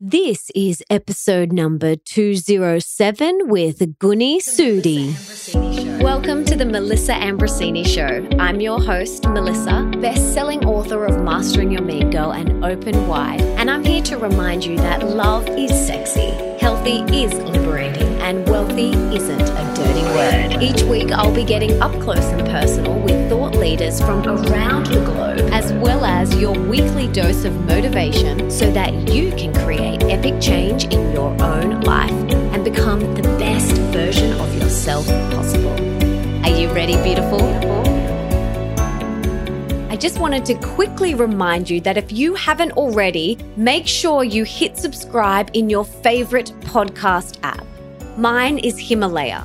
This is episode number 207 with Gunny Sodhi. Welcome to the Melissa Ambrosini Show. I'm your host, Melissa, best selling author of Mastering Your Mean Girl and Open Wide. And I'm here to remind you that love is sexy, healthy is liberating, and wealthy isn't a dirty word. Each week, I'll be getting up close and personal leaders from around the globe, as well as your weekly dose of motivation so that you can create epic change in your own life and become the best version of yourself possible. Are you ready, beautiful? I just wanted to quickly remind you that if you haven't already, make sure you hit subscribe in your favorite podcast app. Mine is Himalaya.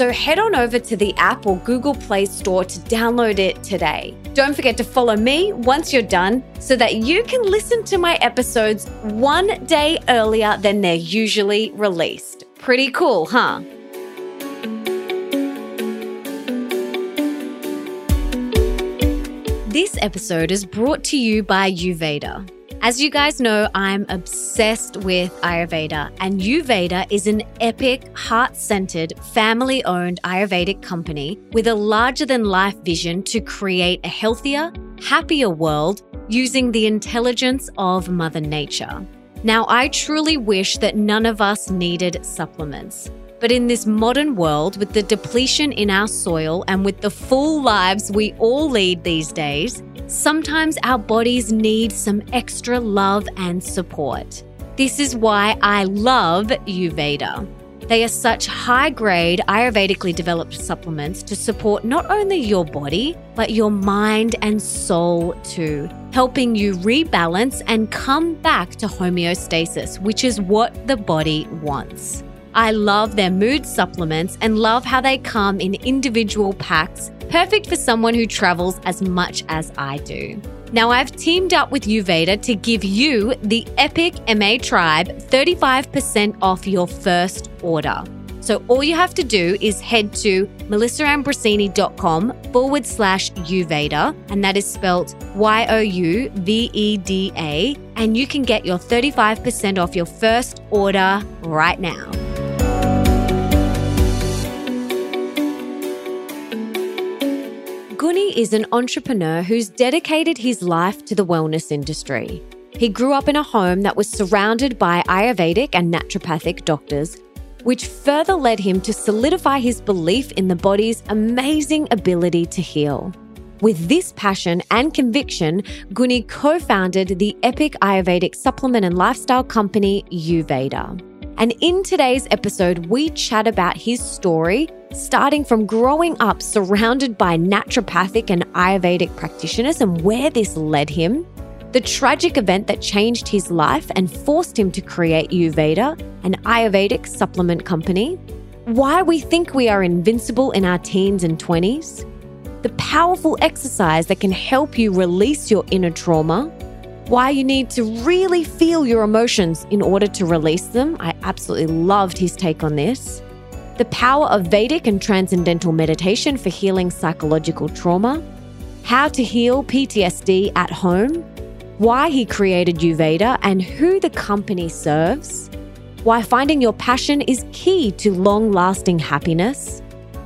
So head on over to the app or Google Play Store to download it today. Don't forget to follow me once you're done so that you can listen to my episodes one day earlier than they're usually released. Pretty cool, huh? This episode is brought to you by YouVeda. As you guys know, I'm obsessed with Ayurveda, and YouVeda is an epic, heart centered, family owned Ayurvedic company with a larger than life vision to create a healthier, happier world using the intelligence of Mother Nature. Now, I truly wish that none of us needed supplements. But in this modern world, with the depletion in our soil and with the full lives we all lead these days, sometimes our bodies need some extra love and support. This is why I love YouVeda. They are such high grade, Ayurvedically developed supplements to support not only your body, but your mind and soul too, helping you rebalance and come back to homeostasis, which is what the body wants. I love their mood supplements and love how they come in individual packs, perfect for someone who travels as much as I do. Now, I've teamed up with YouVeda to give you, the Epic MA Tribe, 35% off your first order. So, all you have to do is head to melissaambrosini.com forward slash YouVeda, and that is spelt Y O U V E D A, and you can get your 35% off your first order right now. Gunny is an entrepreneur who's dedicated his life to the wellness industry. He grew up in a home that was surrounded by Ayurvedic and naturopathic doctors, which further led him to solidify his belief in the body's amazing ability to heal. With this passion and conviction, Gunny co founded the epic Ayurvedic supplement and lifestyle company YouVeda. And in today's episode, we chat about his story starting from growing up surrounded by naturopathic and Ayurvedic practitioners and where this led him, the tragic event that changed his life and forced him to create YouVeda, an Ayurvedic supplement company, why we think we are invincible in our teens and 20s, the powerful exercise that can help you release your inner trauma, why you need to really feel your emotions in order to release them. I absolutely loved his take on this the power of Vedic and transcendental meditation for healing psychological trauma, how to heal PTSD at home, why he created YouVeda and who the company serves, why finding your passion is key to long lasting happiness,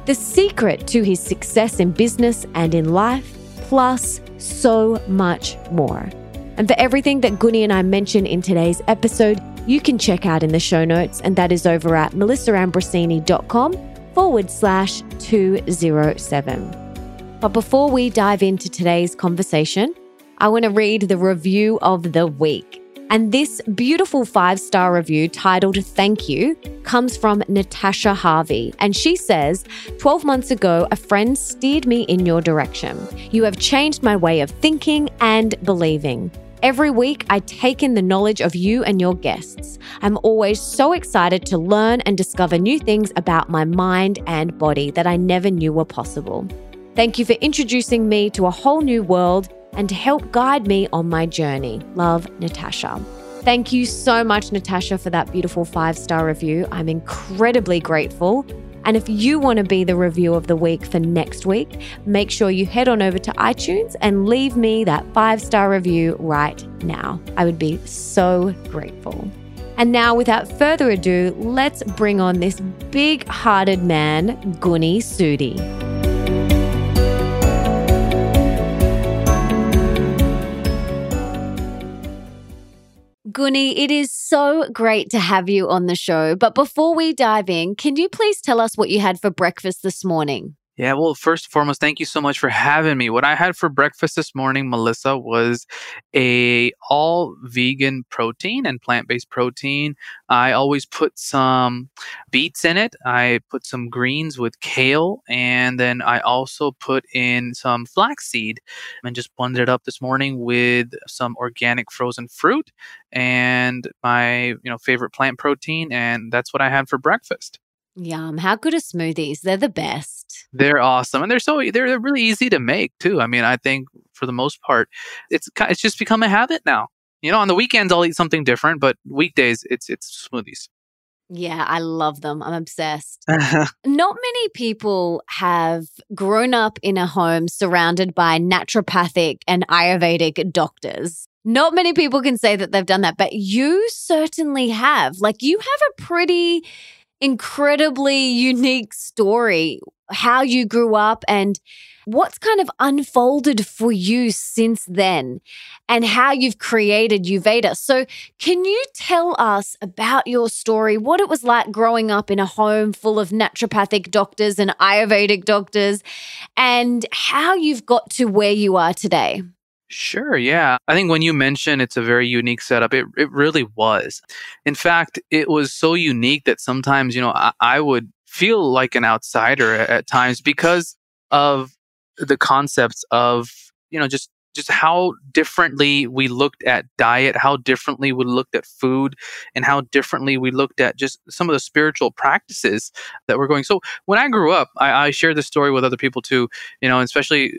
the secret to his success in business and in life, plus so much more. And for everything that Gunny and I mention in today's episode, you can check out in the show notes, and that is over at melissaambrosini.com forward slash 207. But before we dive into today's conversation, I want to read the review of the week. And this beautiful five star review titled Thank You comes from Natasha Harvey. And she says, 12 months ago, a friend steered me in your direction. You have changed my way of thinking and believing. Every week, I take in the knowledge of you and your guests. I'm always so excited to learn and discover new things about my mind and body that I never knew were possible. Thank you for introducing me to a whole new world and to help guide me on my journey. Love, Natasha. Thank you so much, Natasha, for that beautiful five star review. I'm incredibly grateful. And if you want to be the review of the week for next week, make sure you head on over to iTunes and leave me that five star review right now. I would be so grateful. And now, without further ado, let's bring on this big hearted man, Gunny Sodhi. Gunny, it is so great to have you on the show. But before we dive in, can you please tell us what you had for breakfast this morning? Yeah, well, first and foremost, thank you so much for having me. What I had for breakfast this morning, Melissa, was a all vegan protein and plant-based protein. I always put some beets in it. I put some greens with kale, and then I also put in some flaxseed and just blended it up this morning with some organic frozen fruit and my, you know, favorite plant protein, and that's what I had for breakfast. Yum. How good are smoothies? They're the best. They're awesome. And they're so they're really easy to make too. I mean, I think for the most part, it's it's just become a habit now. You know, on the weekends I'll eat something different, but weekdays it's it's smoothies. Yeah, I love them. I'm obsessed. Not many people have grown up in a home surrounded by naturopathic and Ayurvedic doctors. Not many people can say that they've done that, but you certainly have. Like, you have a pretty incredibly unique story, how you grew up and what's kind of unfolded for you since then and how you've created YouVeda. So, can you tell us about your story, what it was like growing up in a home full of naturopathic doctors and Ayurvedic doctors, and how you've got to where you are today? Sure, yeah. I think when you mention it's a very unique setup, it, it really was. In fact, it was so unique that sometimes, you know, I, I would feel like an outsider at, times because of the concepts of, you know, just just how differently we looked at diet, how differently we looked at food, and how differently we looked at just some of the spiritual practices that we're going. So when I grew up, I, I shared this story with other people too. You know, especially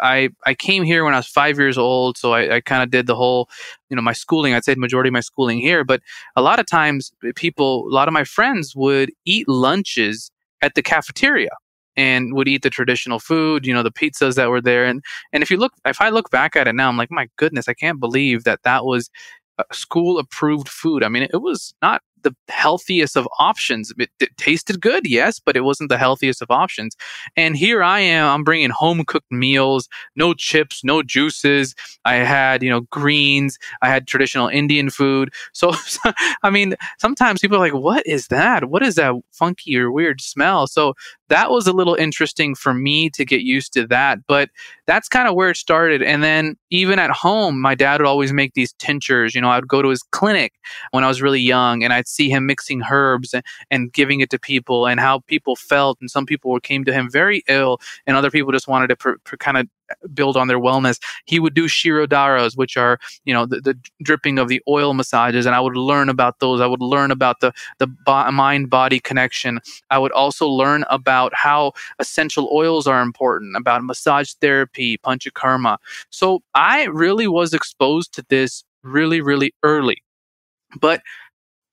I I came here when I was five years old, so I, I kind of did the whole, you know, my schooling. I'd say the majority of my schooling here, but a lot of times people, a lot of my friends would eat lunches at the cafeteria and would eat the traditional food, you know, the pizzas that were there. And and if you look, if I look back at it now, I'm like, my goodness, I can't believe that that was school approved food. I mean, it was not the healthiest of options. It, it, tasted good, yes, but it wasn't the healthiest of options. And here I am, I'm bringing home cooked meals, no chips, no juices. I had, you know, greens. I had traditional Indian food. So, I mean, sometimes people are like, what is that? What is that funky or weird smell? So that was a little interesting for me to get used to that. But that's kind of where it started. And then even at home, my dad would always make these tinctures. You know, I would go to his clinic when I was really young and I'd see him mixing herbs and, and giving it to people and how people felt. And some people came to him very ill, and other people just wanted to pr- pr- kind of build on their wellness. He would do shirodharas, which are you know the, the dripping of the oil massages, and I would learn about those. I would learn about the the bo- mind body connection. I would also learn about how essential oils are important, about massage therapy, panchakarma. So I really was exposed to this really really early, but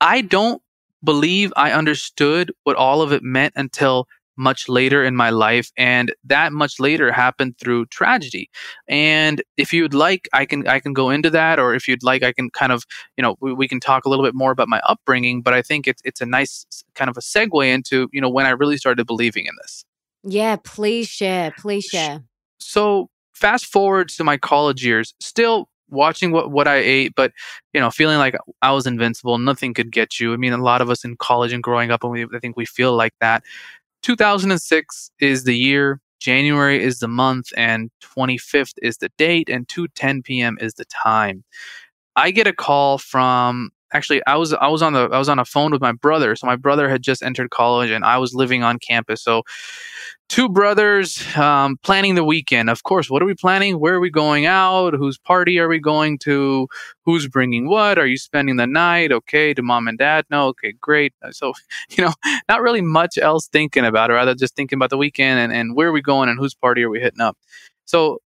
I don't believe I understood what all of it meant until much later in my life and that much later happened through tragedy. And if you'd like i can i can go into that or if you'd like i can kind of you know we, we can talk a little bit more about my upbringing but i think it's it's a nice kind of a segue into you know when i really started believing in this. Yeah please share please share. so fast forward to my college years still watching what, what I ate, but you know, feeling like I was invincible, nothing could get you. I mean, a lot of us in college and growing up, and we, I think we feel like that. 2006 is the year, January is the month, and 25th is the date, and 2:10 p.m. is the time. I get a call from actually I was I was on the I was on a phone with my brother. So my brother had just entered college and I was living on campus. So two brothers um, planning the weekend. Of course, what are we planning? Where are we going out? Whose party are we going to? Who's bringing what? Are you spending the night? Okay, to mom and dad? No. Okay, great. Uh, so, you know, not really much else thinking about it, rather just thinking about the weekend and, and where are we going and whose party are we hitting up. So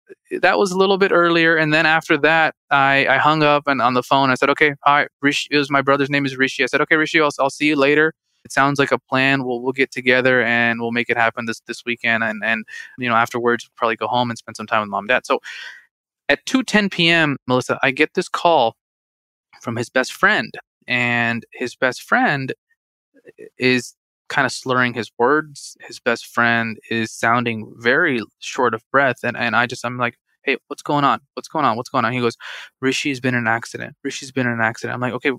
that was a little bit earlier. And then after that, I, I hung up and on the phone, I said, okay, all right, Rishi, it was my brother's name is Rishi. I said, okay, Rishi, I'll, I'll see you later. It sounds like a plan. We'll, we'll get together and we'll make it happen this, this weekend. And, and, you know, afterwards, we'll probably go home and spend some time with mom and dad. So at 2.10 p.m., Melissa, I get this call from his best friend. And his best friend is kind of slurring his words. His best friend is sounding very short of breath. And, and I just, I'm like, hey, what's going on? What's going on? What's going on? He goes, Rishi's been in an accident. Rishi's been in an accident. I'm like, okay,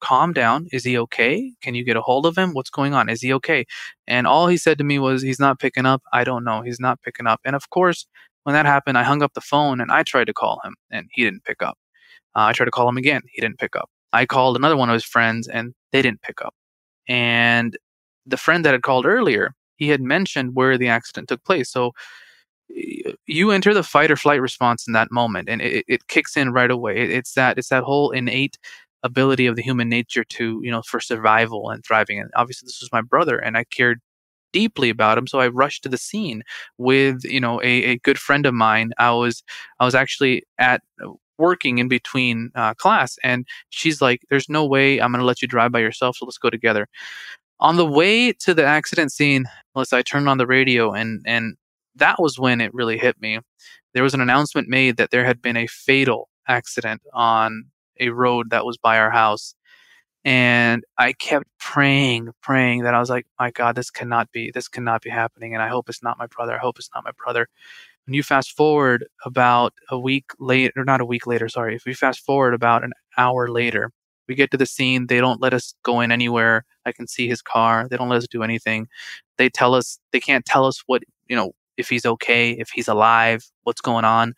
calm down. Is he okay? Can you get a hold of him? What's going on? Is he okay? And all he said to me was, he's not picking up. I don't know. He's not picking up. And of course, when that happened, I hung up the phone and I tried to call him and he didn't pick up. Uh, I tried to call him again. He didn't pick up. I called another one of his friends and they didn't pick up. And the friend that had called earlier, he had mentioned where the accident took place. So you enter the fight or flight response in that moment and it, it kicks in right away. It's that it's that whole innate ability of the human nature to, you know, for survival and thriving. And obviously this was my brother and I cared deeply about him. So I rushed to the scene with, you know, a, a good friend of mine. I was I was actually at working in between uh, class and she's like there's no way i'm going to let you drive by yourself so let's go together on the way to the accident scene, Melissa, I turned on the radio and and that was when it really hit me. There was an announcement made that there had been a fatal accident on a road that was by our house. And I kept praying, praying that I was like, my God, this cannot be, this cannot be happening. And I hope it's not my brother. I hope it's not my brother. When you fast forward about a week later, or not a week later, sorry, if we fast forward about an hour later, we get to the scene. They don't let us go in anywhere. I can see his car. They don't let us do anything. They tell us, they can't tell us what, you know, if he's okay, if he's alive, what's going on.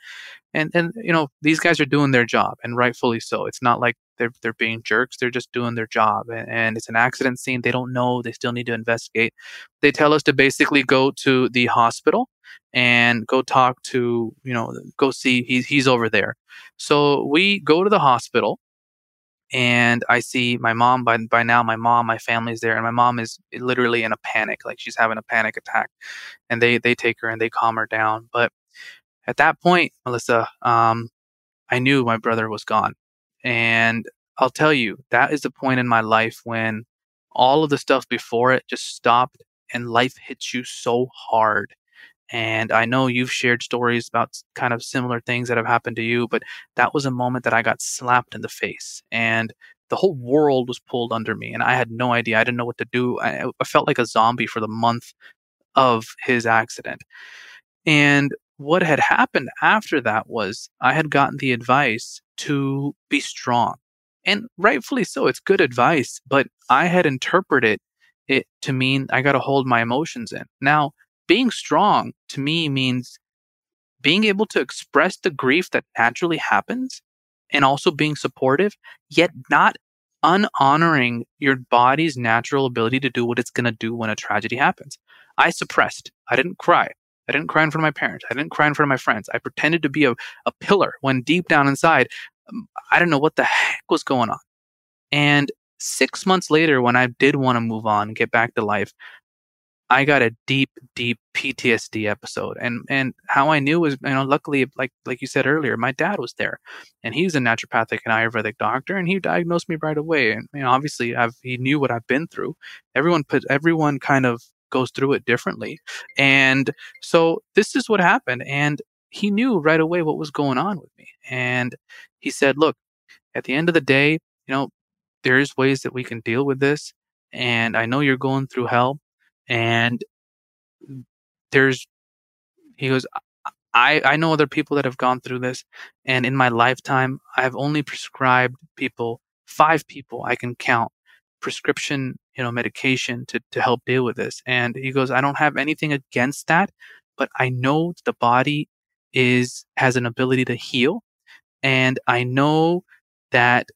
And, and, you know, these guys are doing their job and rightfully so. It's not like they're, they're being jerks. They're just doing their job. And, and it's an accident scene. They don't know. They still need to investigate. They tell us to basically go to the hospital and go talk to, you know, go see he's, he's over there. So we go to the hospital and I see my mom by by now my mom my family's there and my mom is literally in a panic like she's having a panic attack and they they take her and they calm her down but at that point Melissa um I knew my brother was gone and I'll tell you that is the point in my life when all of the stuff before it just stopped and life hits you so hard and I know you've shared stories about kind of similar things that have happened to you, but that was a moment that I got slapped in the face and the whole world was pulled under me and I had no idea. I didn't know what to do. I, I felt like a zombie for the month of his accident. And what had happened after that was I had gotten the advice to be strong. And rightfully so, it's good advice, but I had interpreted it to mean I got to hold my emotions in. Now, being strong to me means being able to express the grief that naturally happens and also being supportive, yet not unhonoring your body's natural ability to do what it's going to do when a tragedy happens. I suppressed. I didn't cry. I didn't cry in front of my parents. I didn't cry in front of my friends. I pretended to be a, a pillar when deep down inside, um, I don't know what the heck was going on. And six months later, when I did want to move on and get back to life, I got a deep, deep PTSD episode. And and how I knew was, you know, luckily, like like you said earlier, my dad was there, and he's a naturopathic and Ayurvedic doctor, and he diagnosed me right away. And you know, obviously, I've he knew what I've been through. Everyone put everyone kind of goes through it differently, and so this is what happened. And he knew right away what was going on with me, and he said, "Look, at the end of the day, you know, there's ways that we can deal with this." And I know you're going through hell and there's he goes I, I know other people that have gone through this and in my lifetime i've only prescribed people five people i can count prescription you know medication to, to help deal with this. And he goes i don't have anything against that but i know the body is has an ability to heal and i know that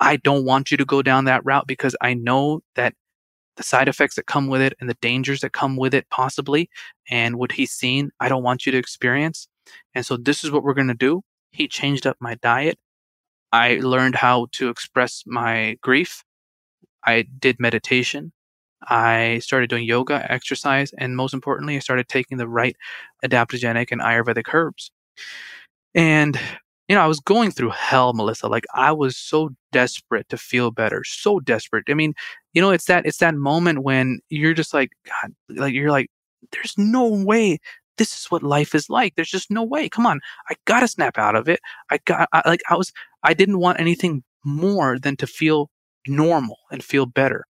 i don't want you to go down that route because i know that the side effects that come with it and the dangers that come with it, possibly, and what he's seen, I don't want you to experience. And so, this is what we're going to do. He changed up my diet. I learned how to express my grief. I did meditation. I started doing yoga, exercise, and most importantly, I started taking the right adaptogenic and Ayurvedic herbs. And you know, I was going through hell, Melissa. Like I was so desperate to feel better, so desperate. I mean, you know, it's that it's that moment when you're just like, God, like you're like, there's no way this is what life is like. There's just no way. Come on, I gotta snap out of it. I got I, like I was. I didn't want anything more than to feel normal and feel better.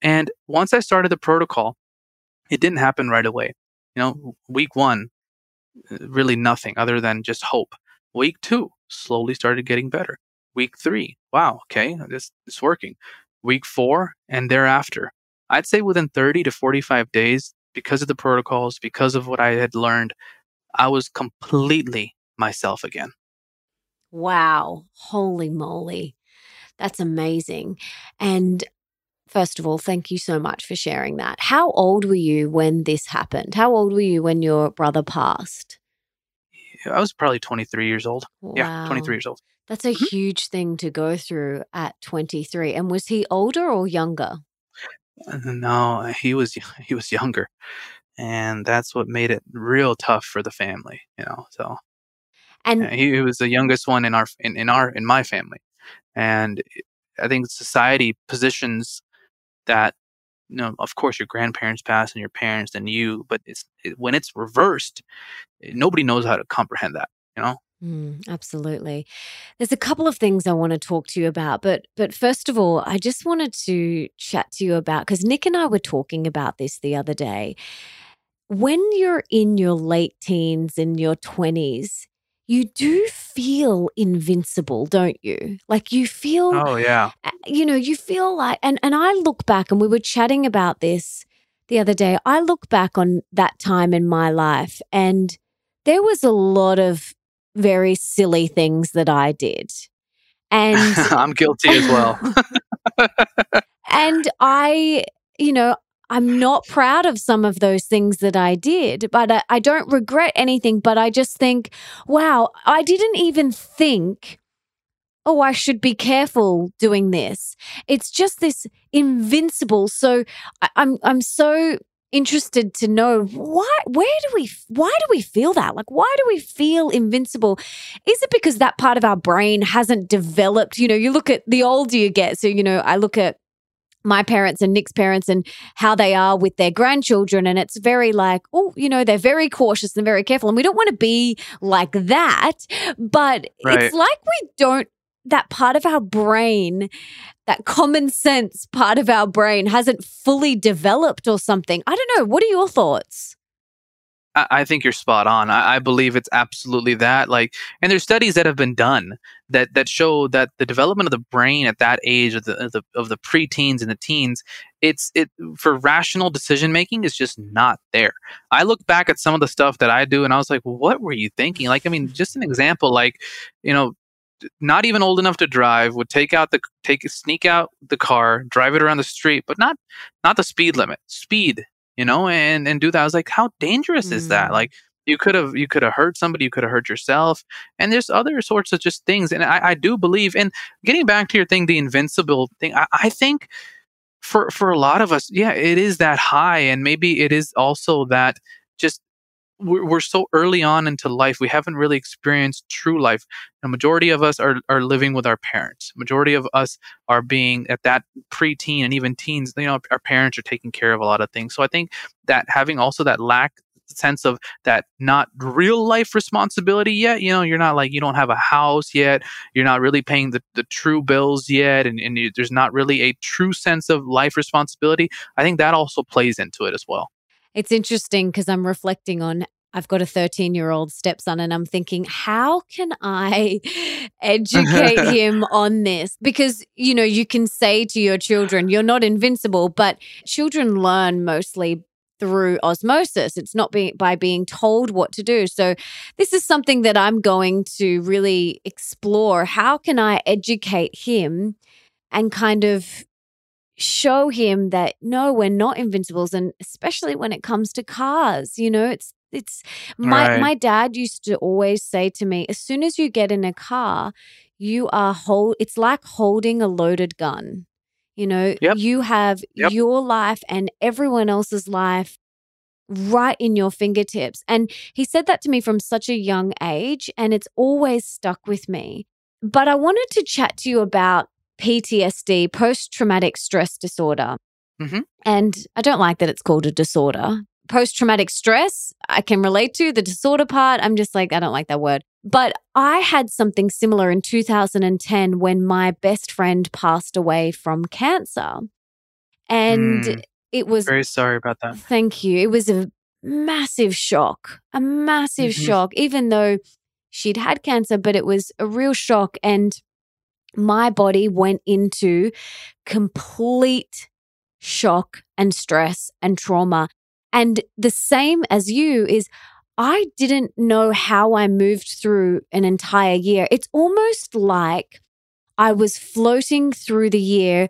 And once I started the protocol, it didn't happen right away. You know, week one, uh, really nothing other than just hope. Week two, slowly started getting better. Week three, wow, okay, this is working. Week four and thereafter, I'd say within 30 to 45 days, because of the protocols, because of what I had learned, I was completely myself again. Wow. Holy moly. That's amazing. And first of all, thank you so much for sharing that. How old were you when this happened? How old were you when your brother passed? I was probably 23 years old. Wow. Yeah, 23 years old. That's a mm-hmm. huge thing to go through at 23. And was he older or younger? Uh, no, he was he was younger. And that's what made it real tough for the family, you know. So and yeah, he, he, was the youngest one in our in, in our in my family. And I think society positions that you know, of course, your grandparents pass and your parents and you, but it's it, when it's reversed, eh, nobody knows how to comprehend that. You know. Mm, absolutely. There's a couple of things I want to talk to you about, but but first of all, I just wanted to chat to you about because Nick and I were talking about this the other day. When you're in your late teens and your 20s, you do feel invincible, don't you? Like you feel Oh yeah. You know, you feel like and and I look back and we were chatting about this the other day. I look back on that time in my life and there was a lot of very silly things that I did. And I'm guilty as well. and I, you know, I'm not proud of some of those things that I did, but I, I, don't regret anything. But I just think, wow, I didn't even think, oh, I should be careful doing this. It's just this invincible. So I, I'm I'm so interested to know why where do we why do we feel that like why do we feel invincible is it because that part of our brain hasn't developed you know you look at the older you get so you know i look at my parents and Nick's parents and how they are with their grandchildren. And it's very like, oh, you know, they're very cautious and very careful. And we don't want to be like that. But right. it's like we don't, that part of our brain, that common sense part of our brain hasn't fully developed or something. I don't know. What are your thoughts? I think you're spot on. I, I, believe it's absolutely that. Like, and there's studies that have been done that that show that the development of the brain at that age of the of the, of the preteens and the teens, it's it for rational decision making is just not there. I look back at some of the stuff that I do, and I was like, what were you thinking? Like, I mean, just an example, like, you know, not even old enough to drive would take out the take sneak out the car drive it around the street but not not the speed limit speed you know, and and do that. I was like, how dangerous mm. is that? Mm. Like you could have you could have hurt somebody, you could have hurt yourself, and there's other sorts of just things. And I, I do believe, and getting back to your thing, the invincible thing, I, I think for for a lot of us, yeah, it is that high, and maybe it is also that just we're, so early on into life we haven't really experienced true life. The majority of us are, are living with our parents. Majority of us are being at that preteen and even teens you know our parents are taking care of a lot of things. So i think that having also that lack sense of that not real life responsibility yet you know you're not like you don't have a house yet you're not really paying the, the true bills yet and, and you, there's not really a true sense of life responsibility i think that also plays into it as well it's interesting because I'm reflecting on I've got a 13 year old stepson, and I'm thinking, how can I educate him on this? Because, you know, you can say to your children, you're not invincible, but children learn mostly through osmosis. It's not be- by being told what to do. So, this is something that I'm going to really explore. How can I educate him and kind of show him that no, we're not invincibles. And especially when it comes to cars, you know, it's, it's my, right. my dad used to always say to me, as soon as you get in a car, you are hold, it's like holding a loaded gun. You know, yep. you have yep. your life and everyone else's life right in your fingertips. And he said that to me from such a young age, and it's always stuck with me. But I wanted to chat to you about PTSD, post traumatic stress disorder. Mhm. And I don't like that it's called a disorder. Post traumatic stress, I can relate to. The disorder part, I'm just like, I don't like that word. But I had something similar in 2010 when my best friend passed away from cancer. And Mm. it was Very sorry about that. Thank you. It was a massive shock, a massive Mhm. shock, even though she'd had cancer, but it was a real shock. And my body went into complete shock and stress and trauma. And the same as you is I didn't know how I moved through an entire year. It's almost like I was floating through the year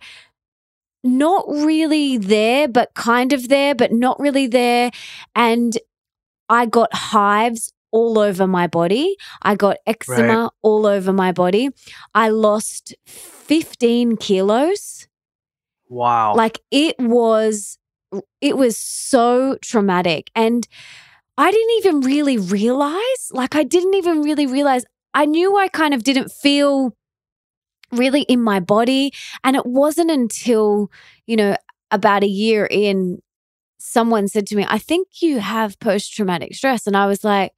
not really there, but kind of there, but not really there. And I got hives all over my body. I got eczema all over my body. I lost 15 kilos. Wow. Like it was, it was so traumatic. And I didn't even really realize, like, I didn't even really realize. I knew I kind of didn't feel really in my body. And it wasn't until, you know, about a year in, someone said to me, I think you have post traumatic stress. And I was like,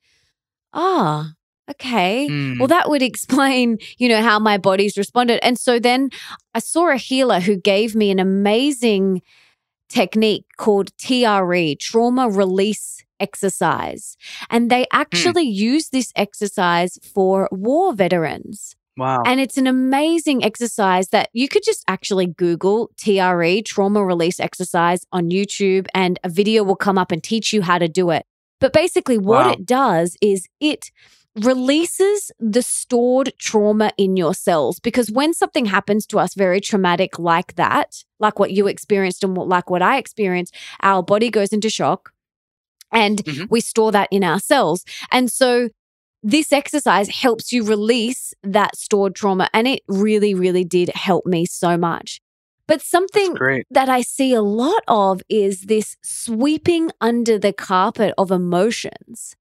ah, okay. Mm. Well, that would explain, you know, how my body's responded. And so then I saw a healer who gave me an amazing technique called TRE, trauma release exercise. And they actually use this exercise for war veterans. wow. And it's an amazing exercise that you could just actually Google TRE, trauma release exercise on YouTube, and a video will come up and teach you how to do it. But basically, what Wow. it does is it releases the stored trauma in your cells. Because when something happens to us very traumatic like that, like what you experienced and what, like what I experienced, our body goes into shock and Mhm. we store that in our cells. And so this exercise helps you release that stored trauma. And it really, really did help me so much. But something that I see a lot of is this sweeping under the carpet of emotions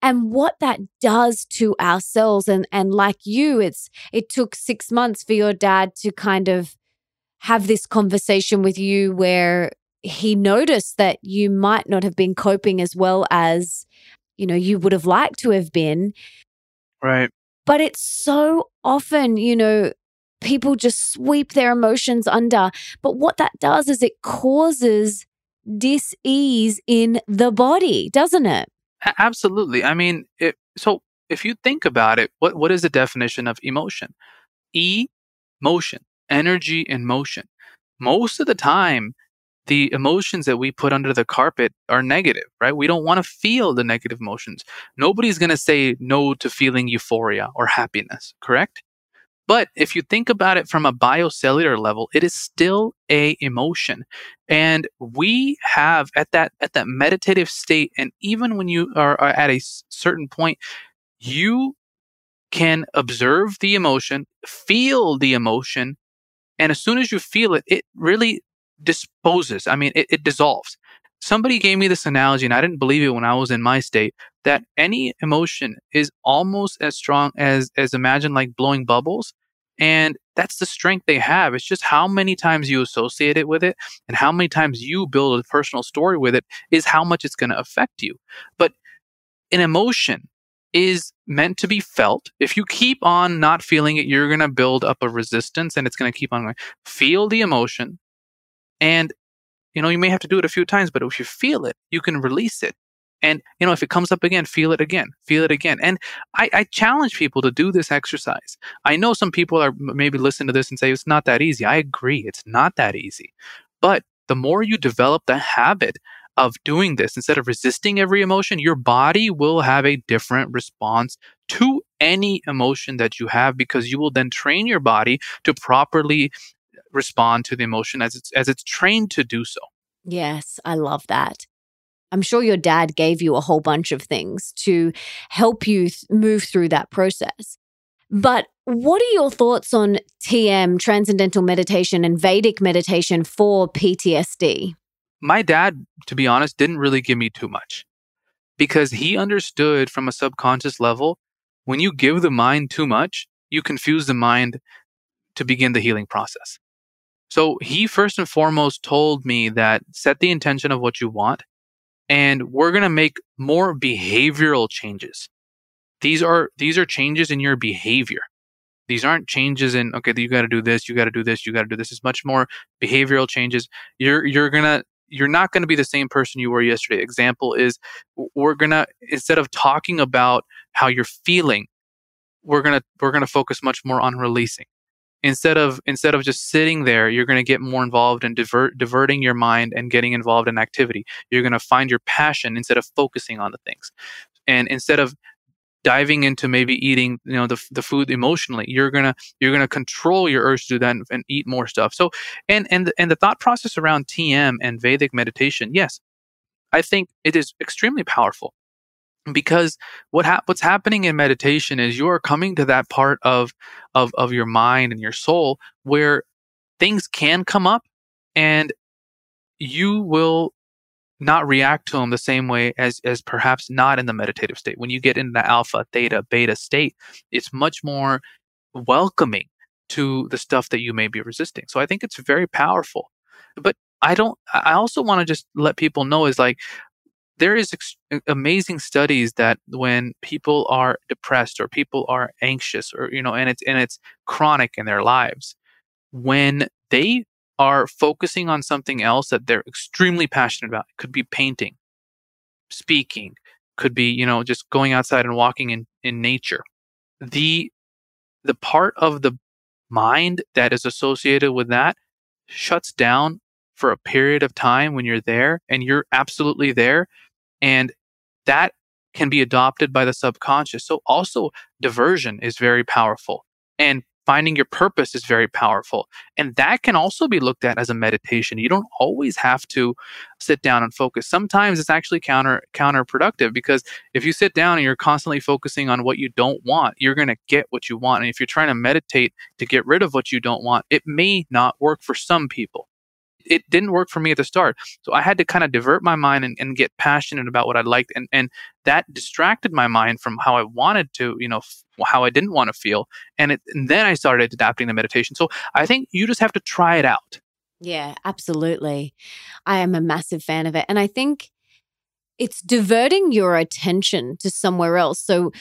and what that does to ourselves. And, and like you, it's, it took six months for your dad to kind of have this conversation with you where he noticed that you might not have been coping as well as, you know, you would have liked to have been. Right. But it's so often, you know, people just sweep their emotions under. But what that does is it causes dis-ease in the body, doesn't it? Absolutely. I mean, it, so if you think about it, what what is the definition of emotion? E, motion, energy in motion. Most of the time, the emotions that we put under the carpet are negative, right? We don't want to feel the negative emotions. Nobody's going to say no to feeling euphoria or happiness, correct? But if you think about it from a biocellular level, it is still a emotion. And we have at that at that meditative state and even when you are, are at a certain point, you can observe the emotion, feel the emotion, and as soon as you feel it, it really disposes. I mean, it, it dissolves. Somebody gave me this analogy, and I didn't believe it when I was in my state, that any emotion is almost as strong as as imagine like blowing bubbles. And that's the strength they have. It's just how many times you associate it with it and how many times you build a personal story with it is how much it's going to affect you. But an emotion is meant to be felt. If you keep on not feeling it, you're going to build up a resistance and it's going to keep on going. Feel the emotion. And, you know, you may have to do it a few times, but if you feel it, you can release it. And, you know, if it comes up again, feel it again, feel it again. And I, I challenge people to do this exercise. I know some people are maybe listen to this and say it's not that easy. I agree. It's not that easy. But the more you develop the habit of doing this instead of resisting every emotion, your body will have a different response to any emotion that you have because you will then train your body to properly respond to the emotion as it's as it's trained to do so. Yes, I love that. I'm sure your dad gave you a whole bunch of things to help you th- move through that process. But what are your thoughts on TM, transcendental meditation, and Vedic meditation for PTSD? my dad, to be honest, didn't really give me too much because he understood from a subconscious level when you give the mind too much, you confuse the mind to begin the healing process. So he first and foremost told me that set the intention of what you want and we're going to make more behavioral changes. These are these are changes in your behavior. These aren't changes in okay, you got to do this, you got to do this, you got to do this. It's much more behavioral changes. You're you're to you're not to be the same person you were yesterday. Example is we're to instead of talking about how you're feeling, we're to we're to focus much more on releasing instead of instead of just sitting there you're going to get more involved in divert, diverting your mind and getting involved in activity. You're going to find your passion instead of focusing on the things. And instead of diving into maybe eating you know the, the food emotionally you're gonna you're gonna control your urge to do that and, and eat more stuff. So and and and the thought process around tm and vedic meditation yes i think it is extremely powerful because what ha- what's happening in meditation is you are coming to that part of of of your mind and your soul where things can come up and you will not react to them the same way as as perhaps not in the meditative state. When you get into the alpha theta beta state it's much more welcoming to the stuff that you may be resisting. So i think it's very powerful. But i don't i also want to just let people know is like there is ex- amazing studies that when people are depressed or people are anxious or you know and it's and it's chronic in their lives when they are focusing on something else that they're extremely passionate about it could be painting speaking could be you know just going outside and walking in in nature. The the part of the mind that is associated with that shuts down for a period of time when you're there and you're absolutely there and that can be adopted by the subconscious. So also diversion is very powerful and finding your purpose is very powerful. And that can also be looked at as a meditation. You don't always have to sit down and focus. Sometimes it's actually counter counterproductive because if you sit down and you're constantly focusing on what you don't want, you're going to get what you want. And if you're trying to meditate to get rid of what you don't want, it may not work for some people it didn't work for me at the start. So I had to kind of divert my mind and, and get passionate about what I liked. And, and that distracted my mind from how I wanted to, you know, f- how I didn't want to feel. And, it, and then I started adapting the meditation. So I think you just have to try it out. Yeah, absolutely. I am a massive fan of it. And I think it's diverting your attention to somewhere else. So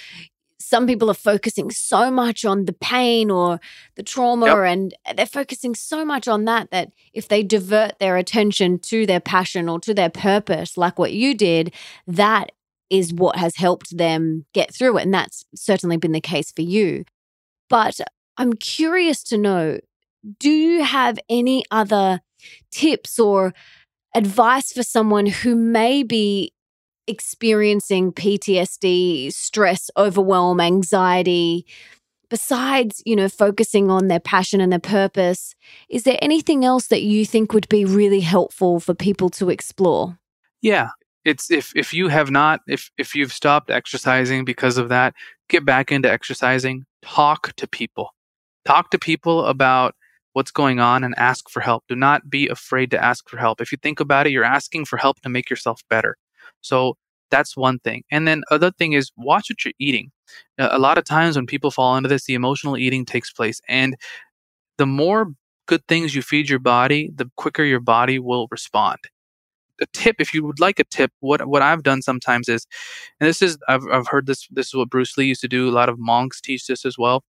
some people are focusing so much on the pain or the trauma yep. and they're focusing so much on that that if they divert their attention to their passion or to their purpose like what you did that is what has helped them get through it and that's certainly been the case for you but i'm curious to know do you have any other tips or advice for someone who may be experiencing PTSD, stress, overwhelm, anxiety, besides, you know, focusing on their passion and their purpose, is there anything else that you think would be really helpful for people to explore? Yeah. It's if if you have not if if you've stopped exercising because of that, get back into exercising, talk to people. Talk to people about what's going on and ask for help. Do not be afraid to ask for help. If you think about it, you're asking for help to make yourself better. So that's one thing. And then other thing is watch what you're eating. A lot of times when people fall into this, the emotional eating takes place. And the more good things you feed your body, the quicker your body will respond. A tip, if you would like a tip, what what I've done sometimes is, and this is I've I've heard this this is what Bruce Lee used to do. A lot of monks teach this as well.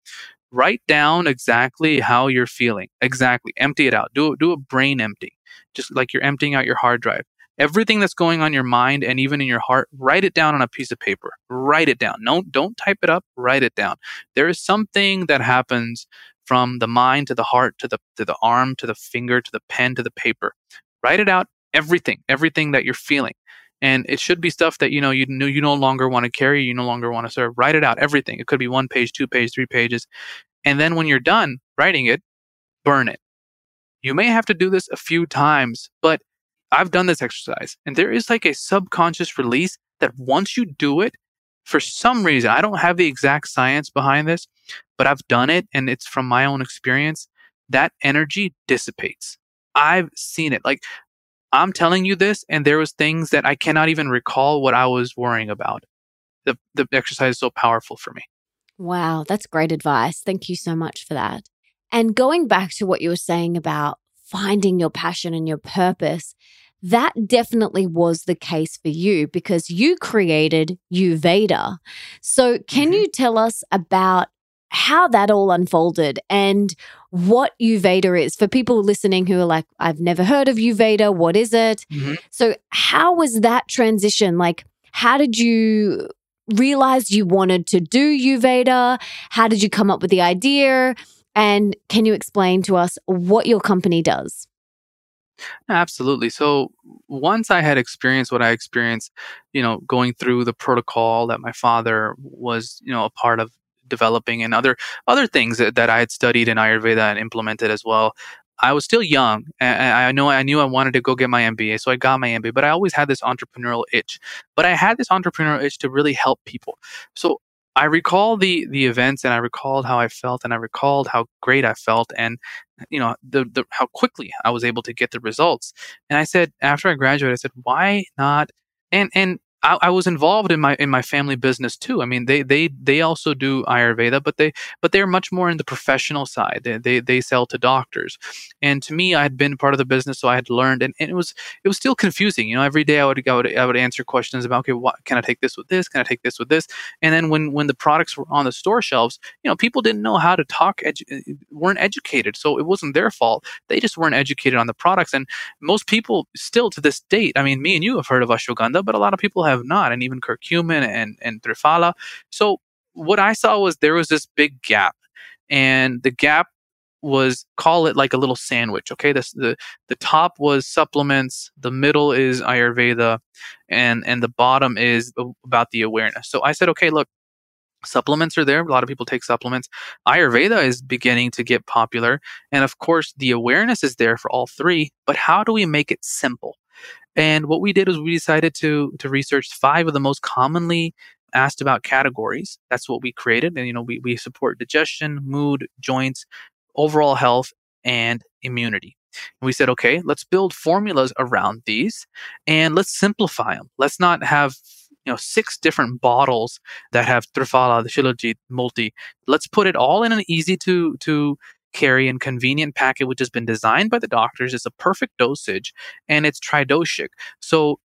Write down exactly how you're feeling. Exactly. Empty it out. Do do a brain empty. Just like you're emptying out your hard drive everything that's going on your mind and even in your heart write it down on a piece of paper. Write it down. No don't type it up. Write it down. There is something that happens from the mind to the heart to the to the arm to the finger to the pen to the paper. Write it out everything everything that you're feeling. And it should be stuff that you know you know you no longer want to carry you no longer want to serve. Write it out everything. It could be one page two page three pages. And then when you're done writing it burn it. You may have to do this a few times but I've done this exercise and there is like a subconscious release that once you do it, for some reason, I don't have the exact science behind this, but I've done it and it's from my own experience. That energy dissipates. I've seen it. Like I'm telling you this, and there was things that I cannot even recall what I was worrying about. The the exercise is so powerful for me. Wow, that's great advice. Thank you so much for that. And going back to what you were saying about finding your passion and your purpose, that definitely was the case for you because you created YouVeda. So, can mm-hmm. you tell us about how that all unfolded and what YouVeda is for people listening who are like, I've never heard of YouVeda. What is it? Mm-hmm. So, how was that transition? Like, how did you realize you wanted to do YouVeda? How did you come up with the idea? And can you explain to us what your company does? Absolutely. So once I had experienced what I experienced, you know, going through the protocol that my father was, you know, a part of developing and other other things that, that I had studied in Ayurveda and implemented as well. I was still young. And I know I knew I wanted to go get my MBA, so I got my MBA. But I always had this entrepreneurial itch. But I had this entrepreneurial itch to really help people. So I recall the the events, and I recalled how I felt, and I recalled how great I felt, and you know the, the how quickly I was able to get the results. And I said after I graduated, I said, why not? And and I, I, was involved in my in my family business too. I mean, they they they also do Ayurveda, but they but they're much more in the professional side. They they, they sell to doctors, and to me, I had been part of the business, so I had learned, and, and it was it was still confusing. You know, every day I would I would I would answer questions about okay, what can I take this with this? Can I take this with this? And then when when the products were on the store shelves, you know, people didn't know how to talk, edu- eh, weren't educated, so it wasn't their fault. They just weren't educated on the products, and most people still to this date. I mean, me and you have heard of ashwagandha, but a lot of people have have not, and even curcumin and, and triphala. So what I saw was there was this big gap, and the gap was call it like a little sandwich. Okay, this, the the top was supplements, the middle is Ayurveda, and and the bottom is about the awareness. So I said, okay, look, supplements are there. A lot of people take supplements. Ayurveda is beginning to get popular. And of course, the awareness is there for all three. But how do we make it simple? And what we did was we decided to to research five of the most commonly asked about categories. That's what we created. And you know, we, we support digestion, mood, joints, overall health, and immunity. And we said, okay, let's build formulas around these and let's simplify them. Let's not have you know six different bottles that have Triphala, the Shilajit, multi. Let's put it all in an easy to to carry and convenient packet, which has been designed by the doctors. It's a perfect dosage and it's tridoshic. So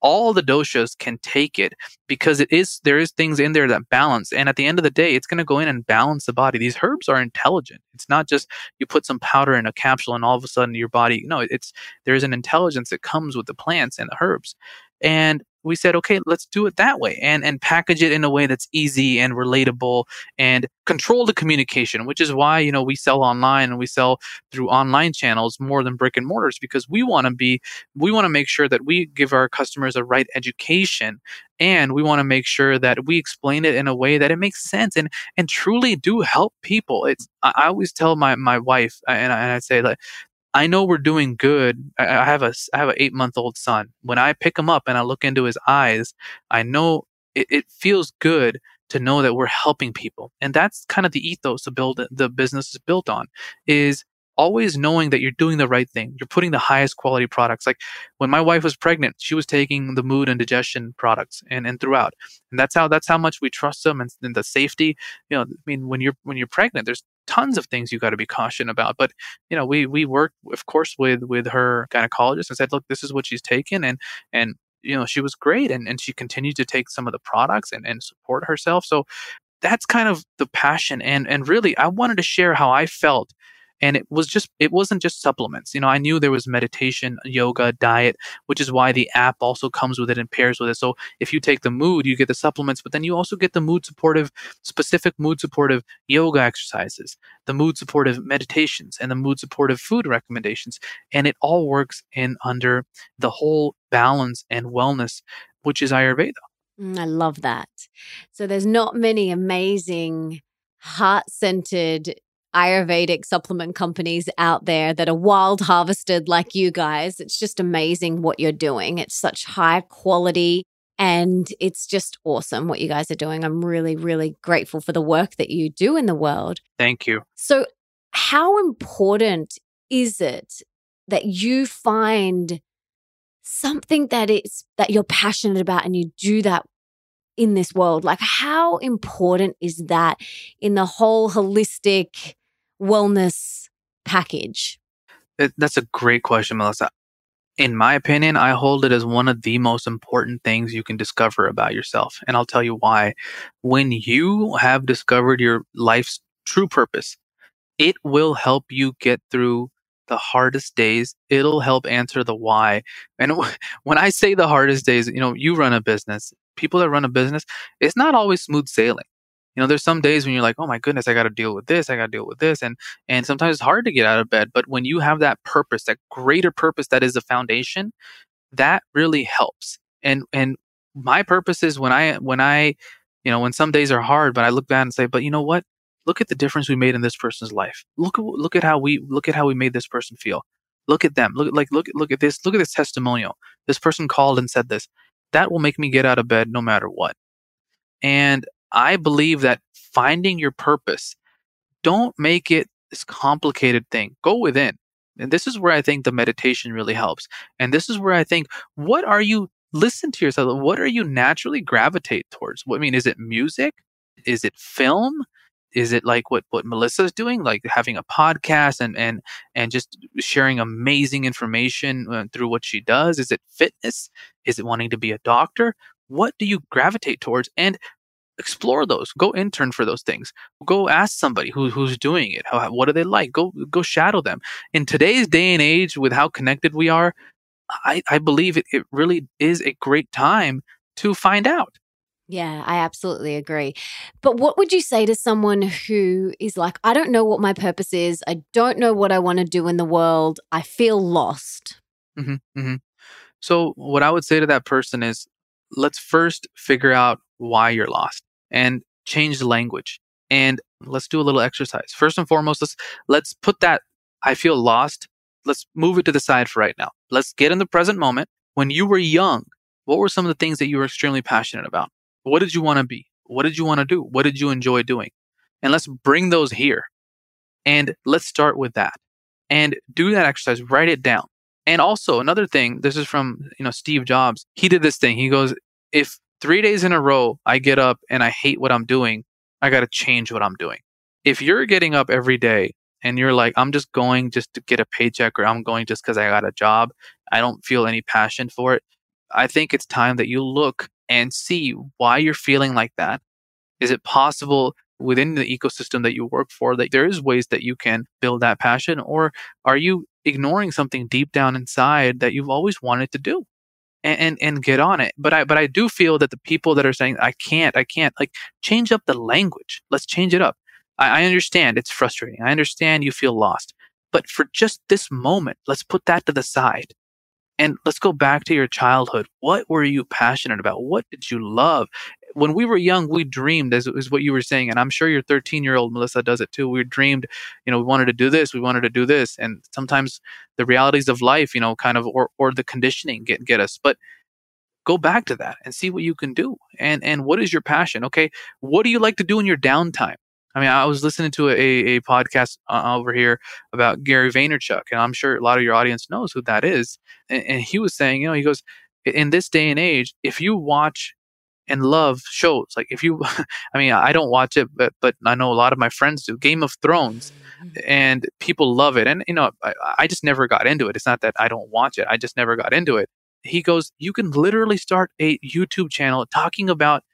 all the doshas can take it because it is there is things in there that balance and at the end of the day it's going to go in and balance the body these herbs are intelligent it's not just you put some powder in a capsule and all of a sudden your body no it's there's an intelligence that comes with the plants and the herbs and we said, okay, let's do it that way and, and package it in a way that's easy and relatable and control the communication, which is why, you know, we sell online and we sell through online channels more than brick and mortars because we want to be, we want to make sure that we give our customers a right education and we want to make sure that we explain it in a way that it makes sense and and truly do help people. It's i, always tell my my wife and I, and I say like I know we're doing good. I have a I have an eight month old son. When I pick him up and I look into his eyes, I know it, it feels good to know that we're helping people, and that's kind of the ethos to build the business is built on. Is always knowing that you're doing the right thing. You're putting the highest quality products. Like when my wife was pregnant, she was taking the mood and digestion products and, and throughout. And that's how that's how much we trust them and, and the safety. You know, I mean when you're when you're pregnant, there's tons of things you got to be caution about. But you know, we we worked, of course, with with her gynecologist and said, look, this is what she's taken, and and you know, she was great, and and she continued to take some of the products and and support herself. So that's kind of the passion, and and really, I wanted to share how I felt and it was just it wasn't just supplements you know i knew there was meditation yoga diet which is why the app also comes with it and pairs with it. So if you take the mood you get the supplements but then you also get the mood supportive specific mood supportive yoga exercises the mood supportive meditations and the mood supportive food recommendations. And it all works in under the whole balance and wellness which is ayurveda. Mm, I love that. So there's not many amazing heart centered Ayurvedic supplement companies out there that are wild harvested like you guys. It's just amazing what you're doing. It's such high quality and it's just awesome what you guys are doing. I'm really, really grateful for the work that you do in the world. Thank you. So, how important is it that you find something that is that you're passionate about and you do that in this world. Like how important is that in the whole holistic wellness package? That's a great question, Melissa. In my opinion, I hold it as one of the most important things you can discover about yourself. And I'll tell you why. When you have discovered your life's true purpose, it will help you get through the hardest days. It'll help answer the why. And when I say the hardest days, you know, you run a business. People that run a business, it's not always smooth sailing. You know, there's some days when you're like, "Oh my goodness, I got to deal with this. I got to deal with this." And and sometimes it's hard to get out of bed, but when you have that purpose, that greater purpose that is the foundation, that really helps. And and my purpose is when I when I, you know, when some days are hard, but I look back and say, "But you know what? look at the difference we made in this person's life. Look look at how we look at how we made this person feel. Look at them. Look like look look at this. Look at this testimonial. This person called and said this. That will make me get out of bed no matter what. And I believe that finding your purpose, don't make it this complicated thing. Go within. And this is where I think the meditation really helps. And this is where I think, what are you, listen to yourself. What are you naturally gravitate towards? I mean, is it music? Is it film? Is it like what what Melissa's doing, like having a podcast and and and just sharing amazing information uh, through what she does? Is it fitness? Is it wanting to be a doctor? What do you gravitate towards? And explore those. Go intern for those things. Go ask somebody who, who's doing it. How, what do they like? Go go shadow them. In today's day and age, with how connected we are, I, I believe it, it really is a great time to find out. Yeah, I absolutely agree. But what would you say to someone who is like, I don't know what my purpose is. I don't know what I want to do in the world. I feel lost. Mm-hmm, mm-hmm. So, what I would say to that person is let's first figure out why you're lost and change the language. And let's do a little exercise. First and foremost, let's let's put that I feel lost. Let's move it to the side for right now. Let's get in the present moment. When you were young, what were some of the things that you were extremely passionate about? What did you want to be? What did you want to do? What did you enjoy doing? And let's bring those here. And let's start with that. And do that exercise, write it down. And also another thing, this is from, you know, Steve Jobs. He did this thing. He goes, if 3 days in a row I get up and I hate what I'm doing, I got to change what I'm doing. If you're getting up every day and you're like, I'm just going just to get a paycheck or I'm going just because I got a job, I don't feel any passion for it. I think it's time that you look and see why you're feeling like that. Is it possible within the ecosystem that you work for that there is ways that you can build that passion or are you ignoring something deep down inside that you've always wanted to do? And, and, and get on it. But I but I do feel that the people that are saying I can't, I can't, like change up the language. Let's change it up. I, I understand it's frustrating. I understand you feel lost. But for just this moment, let's put that to the side and let's go back to your childhood. What were you passionate about? What did you love? When we were young, we dreamed, as is what you were saying, and I'm sure your 13 year old Melissa does it too. We dreamed, you know, we wanted to do this, we wanted to do this, and sometimes the realities of life, you know, kind of, or or the conditioning get get us. But go back to that and see what you can do. And and what is your passion? Okay, what do you like to do in your downtime? I mean, I was listening to a, a podcast uh, over here about Gary Vaynerchuk, and I'm sure a lot of your audience knows who that is. And, and he was saying, you know, he goes, in this day and age, if you watch and love shows, like if you, I mean, I don't watch it, but but I know a lot of my friends do. Game of Thrones, mm-hmm. and people love it, and you know, I, I just never got into it. It's not that I don't watch it; I just never got into it. He goes, you can literally start a YouTube channel talking about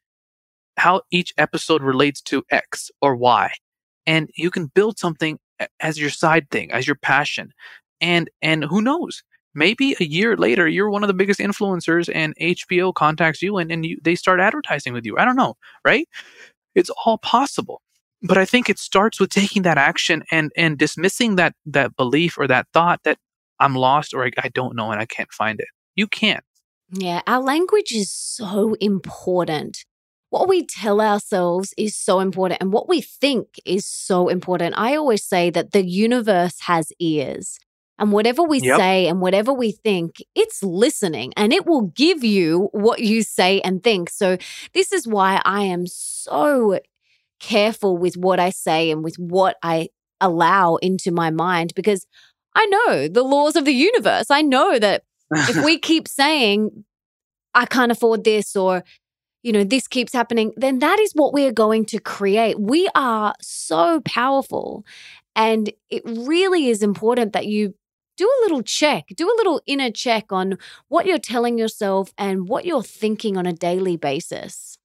how each episode relates to X or Y. And you can build something as your side thing, as your passion. And and who knows? Maybe a year later you're one of the biggest influencers and HBO contacts you and, and you, they start advertising with you. I don't know, right? It's all possible. But I think it starts with taking that action and and dismissing that that belief or that thought that I'm lost or I, I don't know and I can't find it. You can't. Yeah, our language is so important what we tell ourselves is so important and what we think is so important. I always say that the universe has ears. And whatever we yep. say and whatever we think, it's listening and it will give you what you say and think. So, this is why I am so careful with what I say and with what I allow into my mind because I know the laws of the universe. I know that if we keep saying, I can't afford this or you know, this keeps happening, then that is what we are going to create. We are so powerful. And it really is important that you do a little check, do a little inner check on what you're telling yourself and what you're thinking on a daily basis.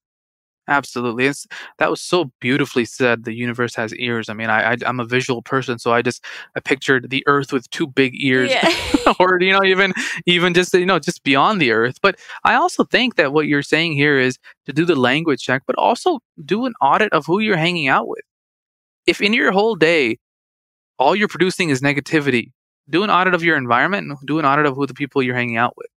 Absolutely. It's, that was so beautifully said. The universe has ears. I mean, I, I am a visual person, so I just I pictured the Earth with two big ears, yeah. or you know, even even just you know just beyond the Earth. But I also think that what you're saying here is to do the language check, but also do an audit of who you're hanging out with. If in your whole day, all you're producing is negativity, do an audit of your environment and do an audit of who the people you're hanging out with.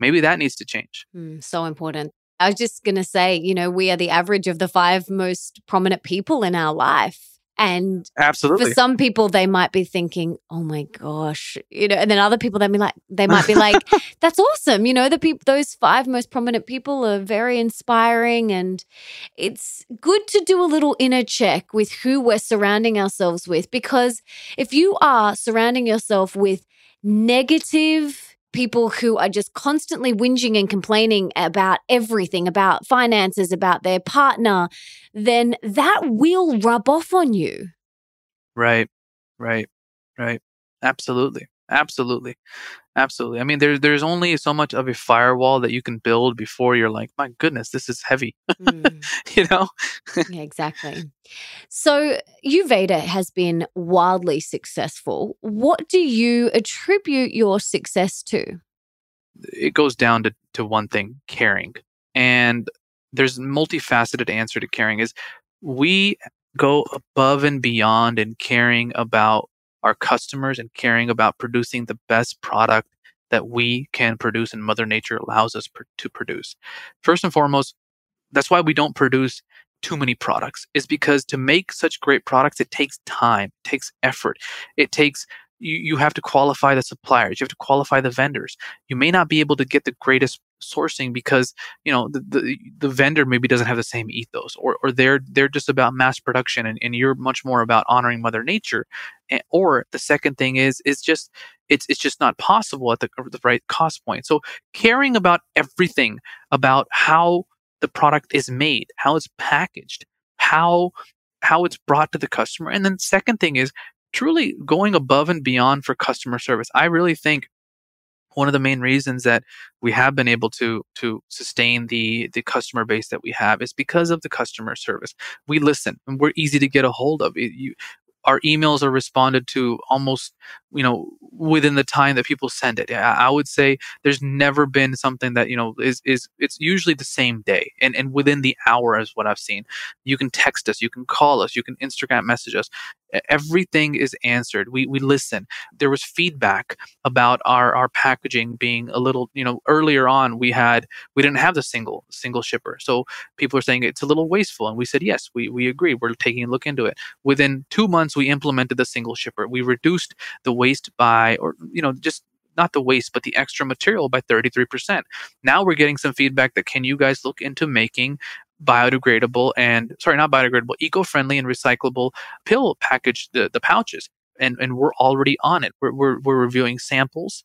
Maybe that needs to change. Mm, so important. I was just going to say, you know, we are the average of the five most prominent people in our life. And absolutely for some people, they might be thinking, "Oh my gosh," you know, and then other people, they be like, they might be like, "That's awesome," you know. The people, those five most prominent people, are very inspiring, and it's good to do a little inner check with who we're surrounding ourselves with, because if you are surrounding yourself with negative people who are just constantly whinging and complaining about everything, about finances, about their partner, then that will rub off on you. Right, right, right. Absolutely. Absolutely. Absolutely. I mean, there's there's only so much of a firewall that you can build before you're like, my goodness, this is heavy. Mm. you know? yeah, exactly. So YouVeda has been wildly successful. What do you attribute your success to? It goes down to, to one thing, caring. And there's multifaceted answer to caring is we go above and beyond in caring about our customers and caring about producing the best product that we can produce and Mother Nature allows us pr- to produce. First and foremost, that's why we don't produce too many products is because to make such great products it takes time it takes effort it takes you, you have to qualify the suppliers you have to qualify the vendors you may not be able to get the greatest sourcing because you know the, the, the vendor maybe doesn't have the same ethos or, or they're they're just about mass production and, and you're much more about honoring mother nature. And, or the second thing is is just it's it's just not possible at the, the right cost point. So caring about everything about how the product is made how it's packaged how how it's brought to the customer. And then second thing is truly going above and beyond for customer service. I really think one of the main reasons that we have been able to to sustain the the customer base that we have is because of the customer service. We listen and we're easy to get a hold of. You, our emails are responded to almost you know within the time that people send it i would say there's never been something that you know is is it's usually the same day and and within the hour is what i've seen you can text us you can call us you can instagram message us everything is answered. We we listen. There was feedback about our our packaging being a little you know earlier on we had we didn't have the single single shipper. So people are saying it's a little wasteful and we said yes we we agree. We're taking a look into it. Within 2 months we implemented the single shipper. We reduced the waste by or you know just not the waste, but the extra material by 33%. Now we're getting some feedback that can you guys look into making biodegradable and sorry, not biodegradable, eco-friendly and recyclable pill package the, the pouches. And and we're already on it. We're, we're we're reviewing samples.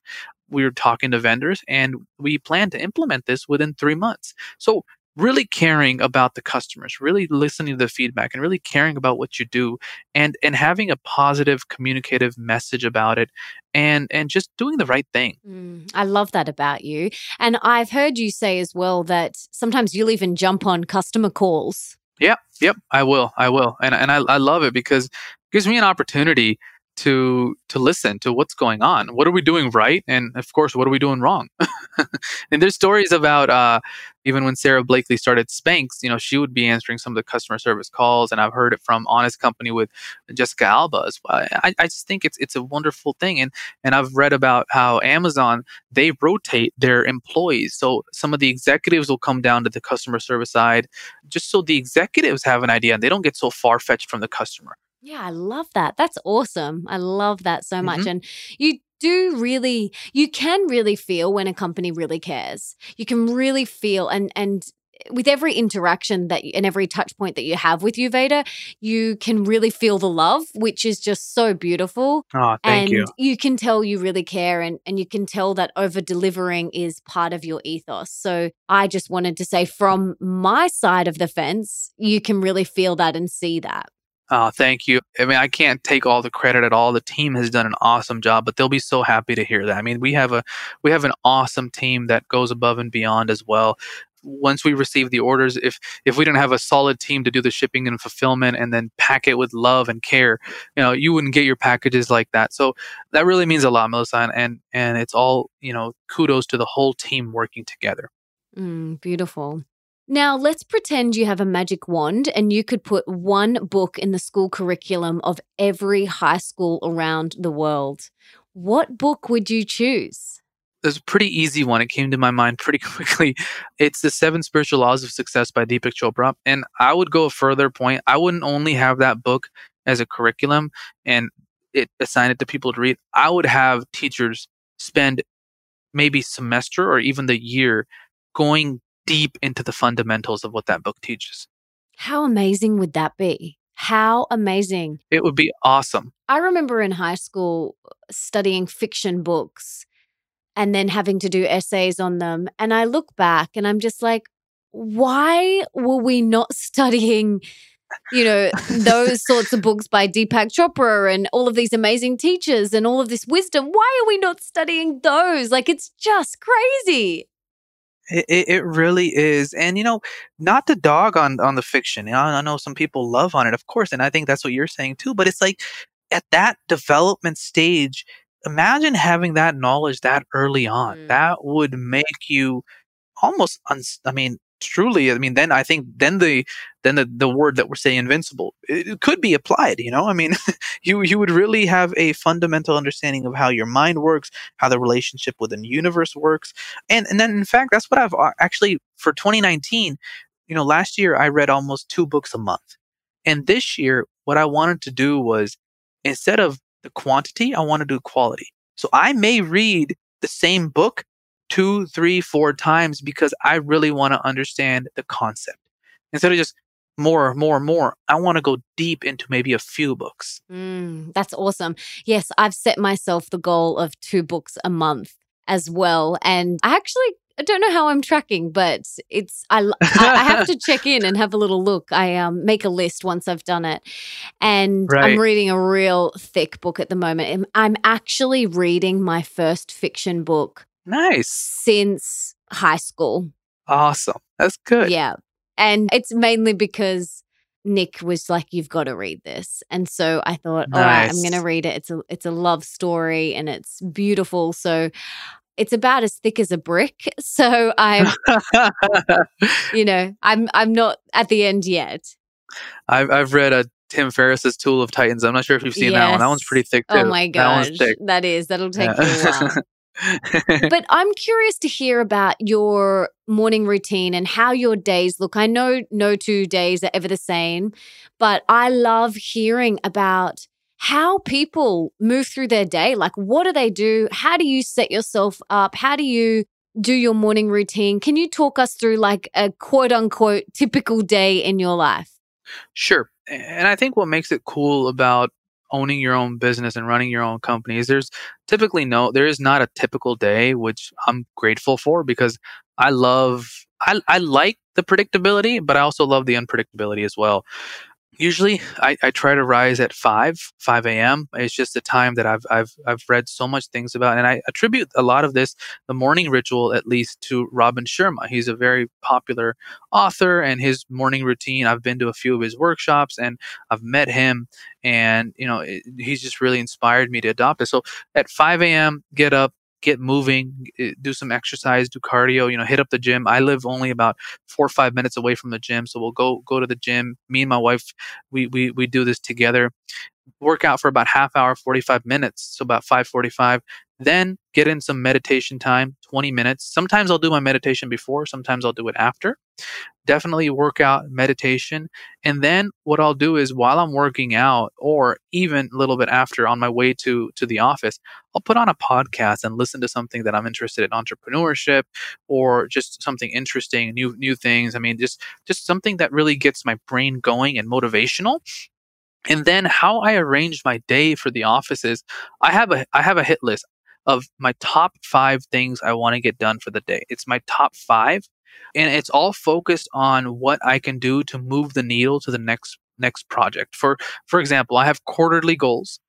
We're talking to vendors and we plan to implement this within three months. So really caring about the customers, really listening to the feedback and really caring about what you do and and having a positive communicative message about it and and just doing the right thing. Mm, I love that about you. And I've heard you say as well that sometimes you'll even jump on customer calls. Yep, yep, I will. I will. And and I, I love it because it gives me an opportunity to to listen to what's going on what are we doing right and of course what are we doing wrong and there's stories about uh, even when Sara Blakely started Spanx, you know, she would be answering some of the customer service calls, and I've heard it from Honest Company with Jessica Alba as well. I, I just think it's it's a wonderful thing, and and I've read about how Amazon they rotate their employees, so some of the executives will come down to the customer service side, just so the executives have an idea and they don't get so far fetched from the customer. Yeah, I love that. That's awesome. I love that so much. Mm-hmm. And you do really you can really feel when a company really cares. You can really feel and and with every interaction that and every touch point that you have with YouVeda, you can really feel the love, which is just so beautiful. Oh, thank and you. you can tell you really care and, and you can tell that over delivering is part of your ethos. So I just wanted to say from my side of the fence, you can really feel that and see that. Oh, thank you. I mean, I can't take all the credit at all. The team has done an awesome job, but they'll be so happy to hear that. I mean, we have a we have an awesome team that goes above and beyond as well. Once we receive the orders, if if we didn't have a solid team to do the shipping and fulfillment and then pack it with love and care, you know, you wouldn't get your packages like that. So that really means a lot, Melissa, and and it's all you know. Kudos to the whole team working together. Mm, beautiful. Now, let's pretend you have a magic wand and you could put one book in the school curriculum of every high school around the world. What book would you choose? There's a pretty easy one. It came to my mind pretty quickly. It's The Seven Spiritual Laws of Success by Deepak Chopra. And I would go a further point. I wouldn't only have that book as a curriculum and it assign it to people to read. I would have teachers spend maybe semester or even the year going deep into the fundamentals of what that book teaches. How amazing would that be? How amazing. It would be awesome. I remember in high school uh, studying fiction books and then having to do essays on them. And I look back and I'm just like, why were we not studying, you know, those sorts of books by Deepak Chopra and all of these amazing teachers and all of this wisdom? Why are we not studying those? Like, it's just crazy. It, it, it really is. And, you know, not to dog on, on the fiction. You know, I know some people love on it, of course. And I think that's what you're saying too. But it's like at that development stage, imagine having that knowledge that early on. Mm. That would make you almost, uns- I mean, truly i mean then i think then the then the, the word that we're saying invincible it, it could be applied you know? I mean you you would really have a fundamental understanding of how your mind works how the relationship within the universe works. And and then in fact that's what i've uh, actually for 2019 you know last year i read almost two books a month. And this year what i wanted to do was instead of the quantity i want to do quality. So i may read the same book two, three, four times because I really want to understand the concept. Instead of just more, more, more, I want to go deep into maybe a few books. Mm, that's awesome. Yes, I've set myself the goal of two books a month as well. And I actually I don't know how I'm tracking, but it's I, I have to check in and have a little look. I um, make a list once I've done it, and Right. I'm reading a real thick book at the moment. I'm- I'm actually reading my first fiction book Nice. since high school. Awesome. That's good. Yeah, and it's mainly because Nick was like, "You've got to read this," and so I thought, "All right, I'm going to read it." It's a it's a love story and it's beautiful. So it's about as thick as a brick. So I'm, you know, I'm I'm not at the end yet. I've, I've read a Tim Ferriss's Tool of Titans. I'm not sure if you've seen that one. That one's pretty thick oh too. Oh my That one's gosh, thick. that is that'll take Yeah. you a while. but I'm curious to hear about your morning routine and how your days look. I know no two days are ever the same, but I love hearing about how people move through their day. Like, what do they do? How do you set yourself up? How do you do your morning routine? Can you talk us through like a quote unquote typical day in your life? Sure. And I think what makes it cool about owning your own business and running your own companies, there's typically no there is not a typical day which I'm grateful for because I love I I like the predictability, but I also love the unpredictability as well. Usually I, I try to rise at five, five AM. It's just a time that I've I've I've read so much things about and I attribute a lot of this, the morning ritual at least to Robin Sharma. He's a very popular author and his morning routine. I've been to a few of his workshops and I've met him, and you know it, he's just really inspired me to adopt it. So at 5 a.m., get up, get moving, eh, do some exercise, do cardio. You know, hit up the gym. I live only about four or five minutes away from the gym, so we'll go go to the gym. Me and my wife, we we we do this together. Work out for about half hour, 45 minutes, so about 5:45. Then get in some meditation time, 20 minutes. Sometimes I'll do my meditation before, sometimes I'll do it after. Definitely work out meditation. And then what I'll do is while I'm working out or even a little bit after on my way to to the office, I'll put on a podcast and listen to something that I'm interested in entrepreneurship or just something interesting, new new things. I mean, just just something that really gets my brain going and motivational and then how I arrange my day for the office is I have a I have a hit list of my top five things I want to get done for the day. It's my top five, and it's all focused on what I can do to move the needle to the next next project. For for example, I have quarterly goals,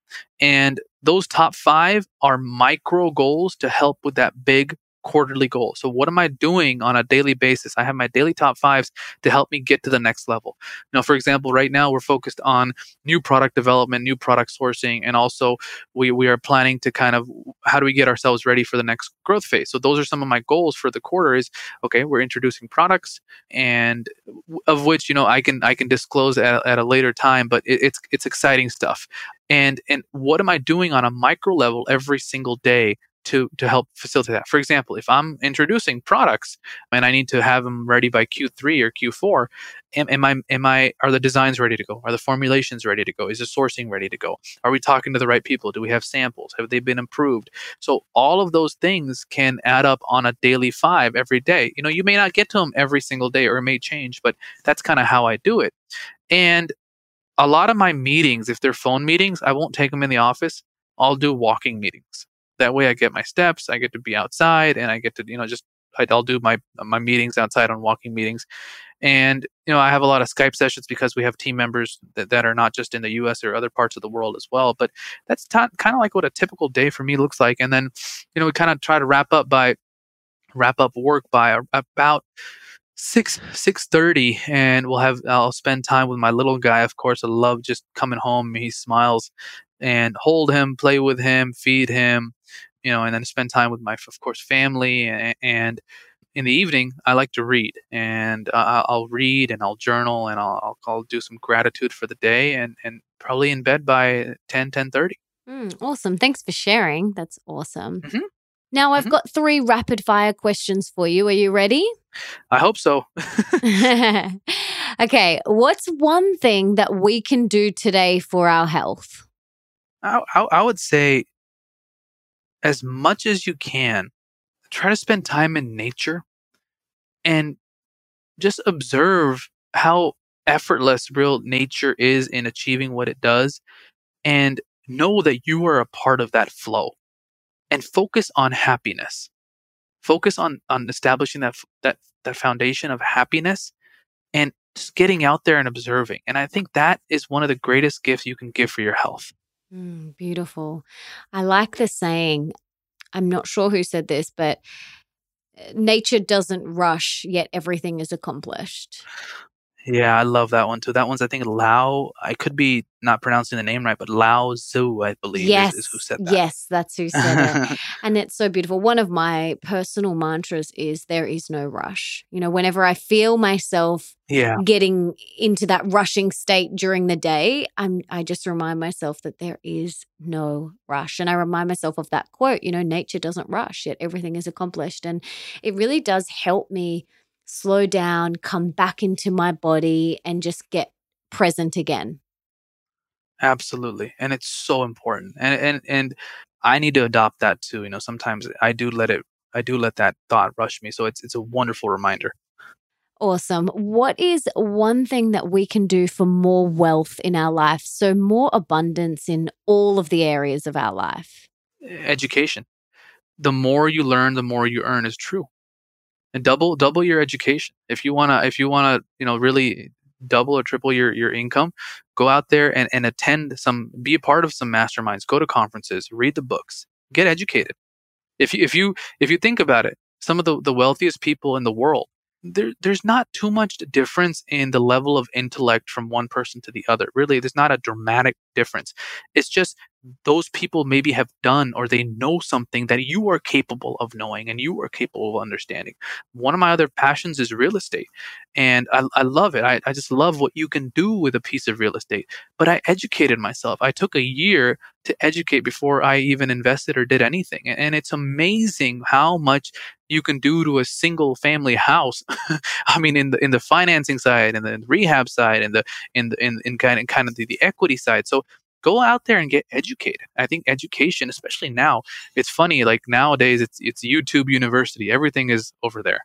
and those top five are micro goals to help with that big quarterly goal. So what am I doing on a daily basis? I have my daily top fives to help me get to the next level. Now, for example, right now we're focused on new product development, new product sourcing, and also we, we are planning to kind of how do we get ourselves ready for the next growth phase. So those are some of my goals for the quarter is okay, we're introducing products and of which, you know, I can I can disclose at, at a later time, but it, it's it's exciting stuff. And and what am I doing on a micro level every single day to to help facilitate that. For example, if I'm introducing products and I need to have them ready by Q3 or Q4, am, am I am I are the designs ready to go? Are the formulations ready to go? Is the sourcing ready to go? Are we talking to the right people? Do we have samples? Have they been improved? So all of those things can add up on a daily five every day. You know, you may not get to them every single day or it may change, but that's kind of how I do it. And a lot of my meetings, if they're phone meetings, I won't take them in the office. I'll do walking meetings that way I get my steps, I get to be outside and I get to, you know, just I'll do my my meetings outside on walking meetings. And you know, I have a lot of Skype sessions because we have team members that, that are not just in the US or other parts of the world as well. But that's t- kind of like what a typical day for me looks like. And then, you know, we kind of try to wrap up by wrap up work by about six six thirty, and we'll have I'll spend time with my little guy. Of course, I love just coming home. He smiles and hold him, play with him, feed him, you know, and then spend time with my, of course, family. And, and in the evening, I like to read, and uh, I'll read and I'll journal and I'll, I'll, I'll do some gratitude for the day, and and probably in bed by 10, 10 30. Mm, awesome. Thanks for sharing. That's awesome. Mm-hmm. Now, I've Mhm. got three rapid fire questions for you. Are you ready? I hope so. okay. What's one thing that we can do today for our health? I, I, I would say, as much as you can, try to spend time in nature and just observe how effortless real nature is in achieving what it does and know that you are a part of that flow and focus on happiness. Focus on on establishing that that that foundation of happiness and just getting out there and observing. And i think that is one of the greatest gifts you can give for your health Mm, beautiful. I like the saying. I'm not sure who said this, but nature doesn't rush, yet everything is accomplished. Yeah, I love that one too. That one's I think Lao. I could be not pronouncing the name right, but Lao Tzu, I believe, yes, is, is who said that. yes, that's who said it. And it's so beautiful. One of my personal mantras is there is no rush. You know, whenever I feel myself yeah, getting into that rushing state during the day, I'm I just remind myself that there is no rush. And I remind myself of that quote, you know, nature doesn't rush, yet everything is accomplished. And it really does help me slow down, come back into my body and just get present again. absolutely, and it's so important. And and and I need to adopt that too. You know, sometimes I do let it. I do let that thought rush me. So it's it's a wonderful reminder. Awesome. What is one thing that we can do for more wealth in our life? So, more abundance in all of the areas of our life. Education. The more you learn, the more you earn is true. And double double your education. If you wanna if you wanna you know really double or triple your your income, go out there and, and attend some be a part of some masterminds, go to conferences, read the books, get educated. If you if you if you think about it, some of the, the wealthiest people in the world, there there's not too much difference in the level of intellect from one person to the other. Really, there's not a dramatic difference. It's just those people maybe have done or they know something that you are capable of knowing and you are capable of understanding. One of my other passions is real estate. And I, I love it. I, I just love what you can do with a piece of real estate. But I educated myself. I took a year to educate before I even invested or did anything. And it's amazing how much you can do to a single family house. I mean, in the in the financing side and the rehab side and the in the in, in kind of kind of the, the equity side. So go out there and get educated. I think education, especially now, it's funny. Like nowadays, it's it's YouTube University. Everything is over there.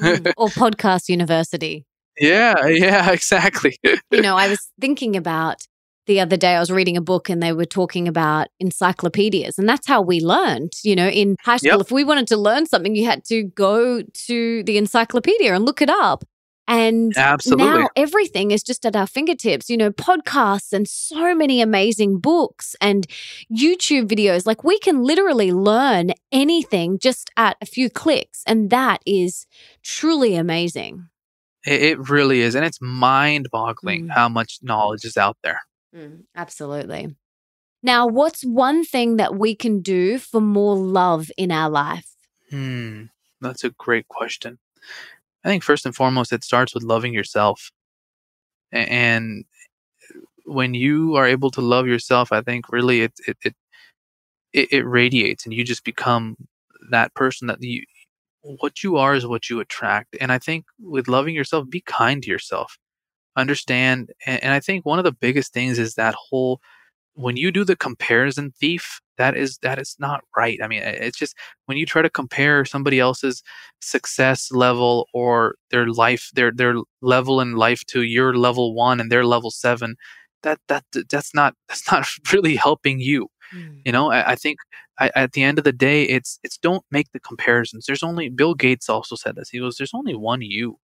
mm, or podcast university. Yeah, yeah, exactly. you know, I was thinking about the other day I was reading a book and they were talking about encyclopedias and that's how we learned you know in high school yep. if we wanted to learn something you had to go to the encyclopedia and look it up and Absolutely. now everything is just at our fingertips, you know, podcasts and so many amazing books and YouTube videos. Like we can literally learn anything just at a few clicks. And that is truly amazing. It really is. And it's mind boggling mm. how much knowledge is out there. Mm, absolutely. Now, what's one thing that we can do for more love in our life? Hmm, that's a great question. I think first and foremost, it starts with loving yourself. And when you are able to love yourself, I think really it it it, it, it radiates, and you just become that person that you what you are is what you attract. And I think with loving yourself, be kind to yourself. Understand, and, and I think one of the biggest things is that whole when you do the comparison thief that is that is not right. I mean it's just when you try to compare somebody else's success level or their life their their level in life to your level 1 and their level 7 that that that's not that's not really helping you mm. you know? I, I think I, at the end of the day it's it's don't make the comparisons. There's only bill gates also said this. He goes there's only one you.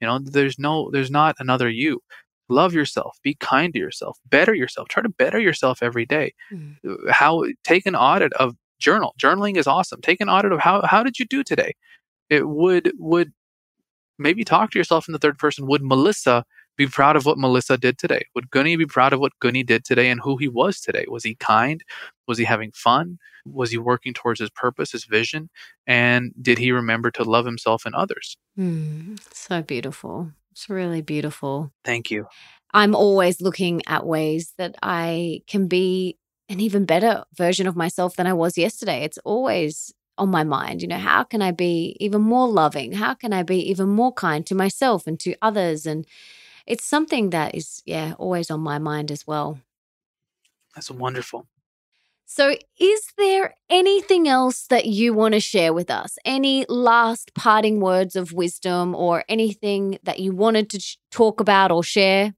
You know there's no there's not another you love yourself be kind to yourself better yourself try to better yourself every day. Mm. how take an audit of journal journaling is awesome take an audit of how how did you do today? It would would maybe talk to yourself in the third person would melissa be proud of what melissa did today? Would gunny be proud of what gunny did today and who he was today? Was he kind? Was he having fun? Was he working towards his purpose his vision? And did he remember to love himself and others? Mm, so beautiful it's really beautiful. Thank you. I'm always looking at ways that I can be an even better version of myself than I was yesterday. It's always on my mind. You know, how can I be even more loving? How can I be even more kind to myself and to others? And it's something that is, yeah, always on my mind as well. That's wonderful. So, is there anything else that you want to share with us? Any last parting words of wisdom or anything that you wanted to talk about or share?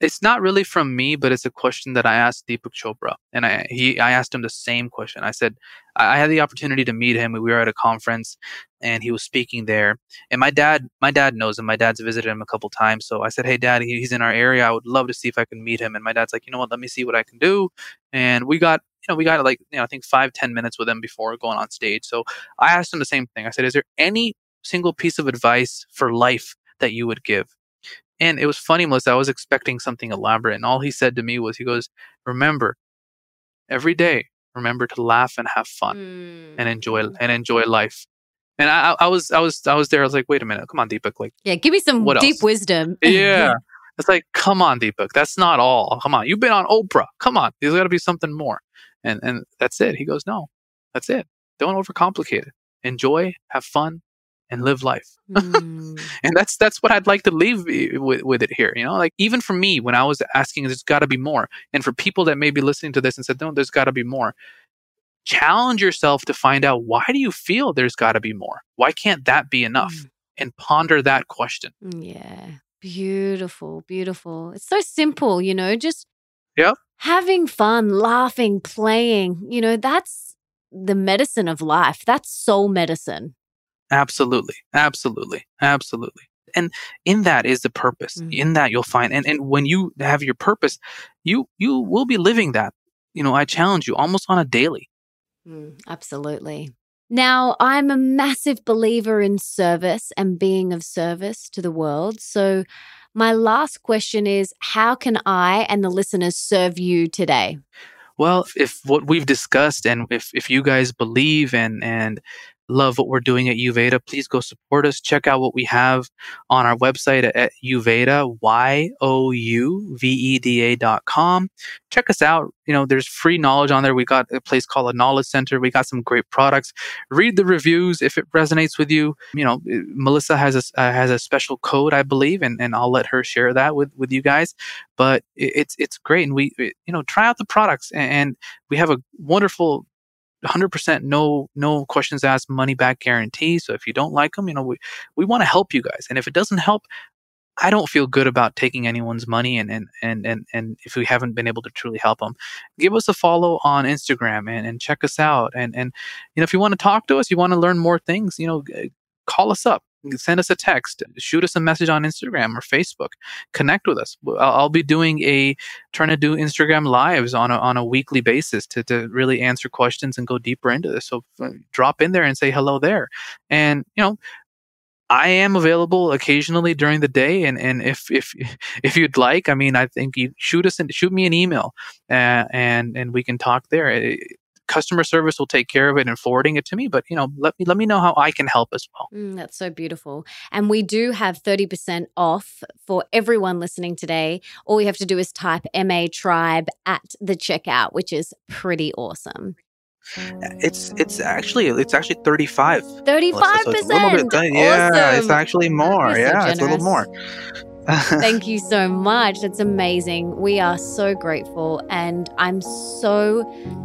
It's not really from me, but it's a question that I asked Deepak Chopra, and I he I asked him the same question. I said I had the opportunity to meet him. We were at a conference, and he was speaking there. And my dad, my dad knows him. My dad's visited him a couple times. So I said, "Hey, Dad, he's in our area. I would love to see if I can meet him." And my dad's like, "You know what? Let me see what I can do." And we got you know, we got like, you know, I think five, ten minutes with him before going on stage. So I asked him the same thing. I said, is there any single piece of advice for life that you would give? And it was funny, Melissa. I was expecting something elaborate. And all he said to me was, he goes, remember, every day, remember to laugh and have fun mm. and enjoy and enjoy life. And I, I was, I was, I was there. I was like, wait a minute, come on, Deepak. Like, yeah, give me some deep else? wisdom. yeah. It's like, come on, Deepak. That's not all. Come on. You've been on Oprah. Come on. There's got to be something more. And and that's it. He goes, no, that's it. Don't overcomplicate it. Enjoy, have fun, and live life. Mm. and that's that's what I'd like to leave with, with it here. You know, like even for me, when I was asking, there's got to be more. And for people that may be listening to this and said, no, there's got to be more. Challenge yourself to find out why do you feel there's got to be more? Why can't that be enough? Mm. And ponder that question. Yeah. Beautiful, beautiful. It's so simple, you know, just Yep having fun, laughing, playing, you know, that's the medicine of life. That's soul medicine. Absolutely. Absolutely. Absolutely. And in that is the purpose. Mm. In that you'll find and, and when you have your purpose, you you will be living that. You know, I challenge you almost on a daily. Mm, absolutely. Now, I'm a massive believer in service and being of service to the world. So my last question is How can I and the listeners serve you today? Well, if what we've discussed and if, if you guys believe and, and love what we're doing at YouVeda, please go support us. Check out what we have on our website at, YouVeda, Y-O-U-V-E-D-A dot com. Check us out. You know, there's free knowledge on there. We got a place called a knowledge center. We got some great products. Read the reviews if it resonates with you. You know, Melissa has a, uh, has a special code, I believe, and, and I'll let her share that with, with you guys. But it's, it's great. And we, you know, try out the products and we have a wonderful 100% no no questions asked money back guarantee. So if you don't like them you know we, we want to help you guys. And if it doesn't help i don't feel good about taking anyone's money and and and and, and if we haven't been able to truly help them give us a follow on instagram and, and check us out. And and you know if you want to talk to us you want to learn more things you know call us up send us a text, shoot us a message on Instagram or Facebook, connect with us. I'll, be doing a trying to do Instagram lives on a, on a weekly basis to, to really answer questions and go deeper into this. So uh, drop in there and say hello there. And, you know, I am available occasionally during the day, and, and if if if you'd like, I mean, I think you shoot us shoot me an email, uh, and and we can talk there customer service will take care of it and forwarding it to me but you know let me let me know how i can help as well. Mm, that's so beautiful. And we do have 30% off for everyone listening today. All you have to do is type ma tribe at the checkout which is pretty awesome. It's it's actually it's actually 35 35 percent! yeah awesome. it's actually more. Yeah it's a little more Thank you so much. That's amazing. We are so grateful. And I'm so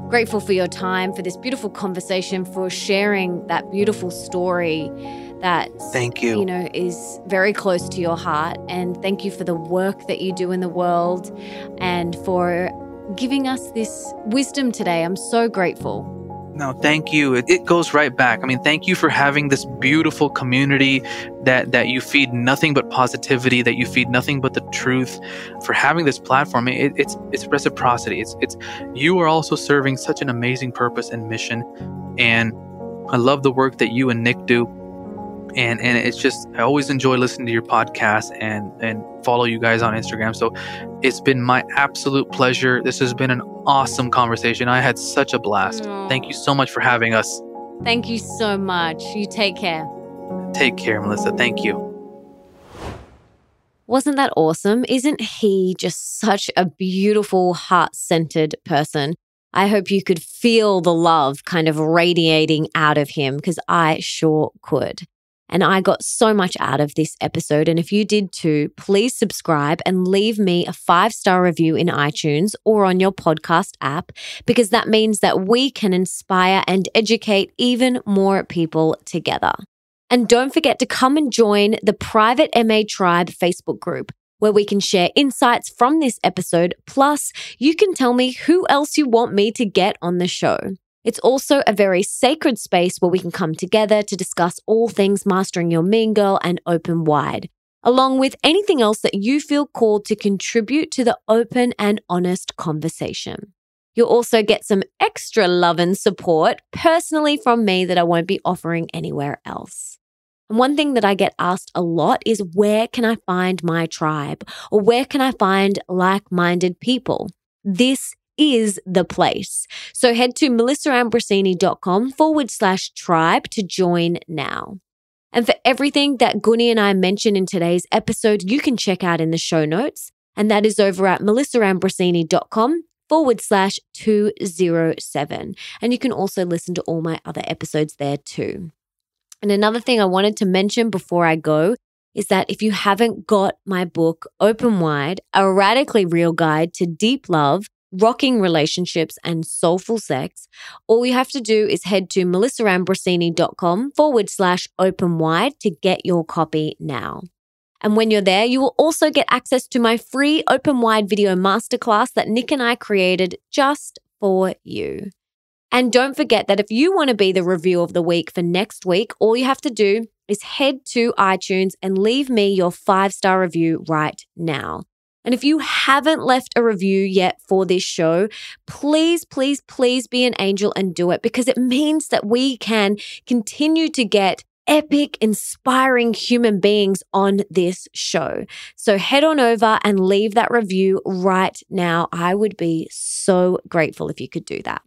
grateful for your time, for this beautiful conversation, for sharing that beautiful story that thank you you know is very close to your heart and thank you for the work that you do in the world and for giving us this wisdom today i'm so grateful no, thank you. It, it, goes right back. I mean, thank you for having this beautiful community that that you feed nothing but positivity, that you feed nothing but the truth. For having this platform, it, it's it's reciprocity. It's it's you are also serving such an amazing purpose and mission, and I love the work that you and Nick do and and it's just I always enjoy listening to your podcast and and follow you guys on Instagram. So it's been my absolute pleasure. This has been an awesome conversation. I had such a blast. Aww. Thank you so much for having us. Thank you so much. You take care. Take care, Melissa. Thank you. Wasn't that awesome? Isn't he just such a beautiful, heart centered person? I hope you could feel the love kind of radiating out of him because I sure could. And I got so much out of this episode. And if you did too, please subscribe and leave me a five star review in iTunes or on your podcast app, because that means that we can inspire and educate even more people together. And don't forget to come and join the private MA Tribe Facebook group where we can share insights from this episode. Plus, you can tell me who else you want me to get on the show. It's also a very sacred space where we can come together to discuss all things mastering your mean girl and open wide, along with anything else that you feel called to contribute to the open and honest conversation. You'll also get some extra love and support personally from me that I won't be offering anywhere else. And one thing that I get asked a lot is where can I find my tribe or where can I find like minded people? This is the place. So head to melissaambrosini.com forward slash tribe to join now. And for everything that Gunny and I mentioned in today's episode, you can check out in the show notes. And that is over at melissaambrosini.com forward slash 207. And you can also listen to all my other episodes there too. And another thing I wanted to mention before I go is that if you haven't got my book, Open Wide, a radically real guide to deep love, rocking relationships, and soulful sex, all you have to do is head to melissaambrosini.com forward slash open wide to get your copy now. And when you're there, you will also get access to my free open wide video masterclass that Nick and I created just for you. And don't forget that if you want to be the review of the week for next week, all you have to do is head to iTunes and leave me your five star review right now. And if you haven't left a review yet for this show, please, please, please be an angel and do it because it means that we can continue to get epic, inspiring human beings on this show. So head on over and leave that review right now. I would be so grateful if you could do that.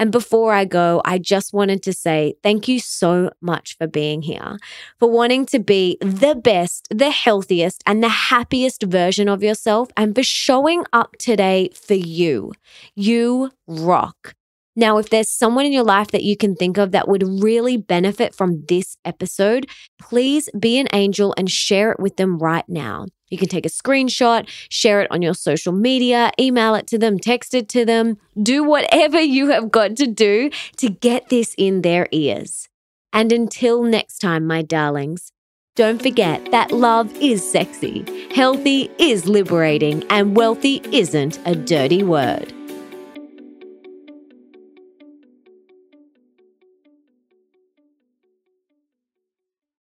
And before I go, I just wanted to say thank you so much for being here, for wanting to be the best, the healthiest, and the happiest version of yourself, and for showing up today for you. You rock. Now, if there's someone in your life that you can think of that would really benefit from this episode, please be an angel and share it with them right now. You can take a screenshot, share it on your social media, email it to them, text it to them, do whatever you have got to do to get this in their ears. And until next time, my darlings, don't forget that love is sexy, healthy is liberating, and wealthy isn't a dirty word.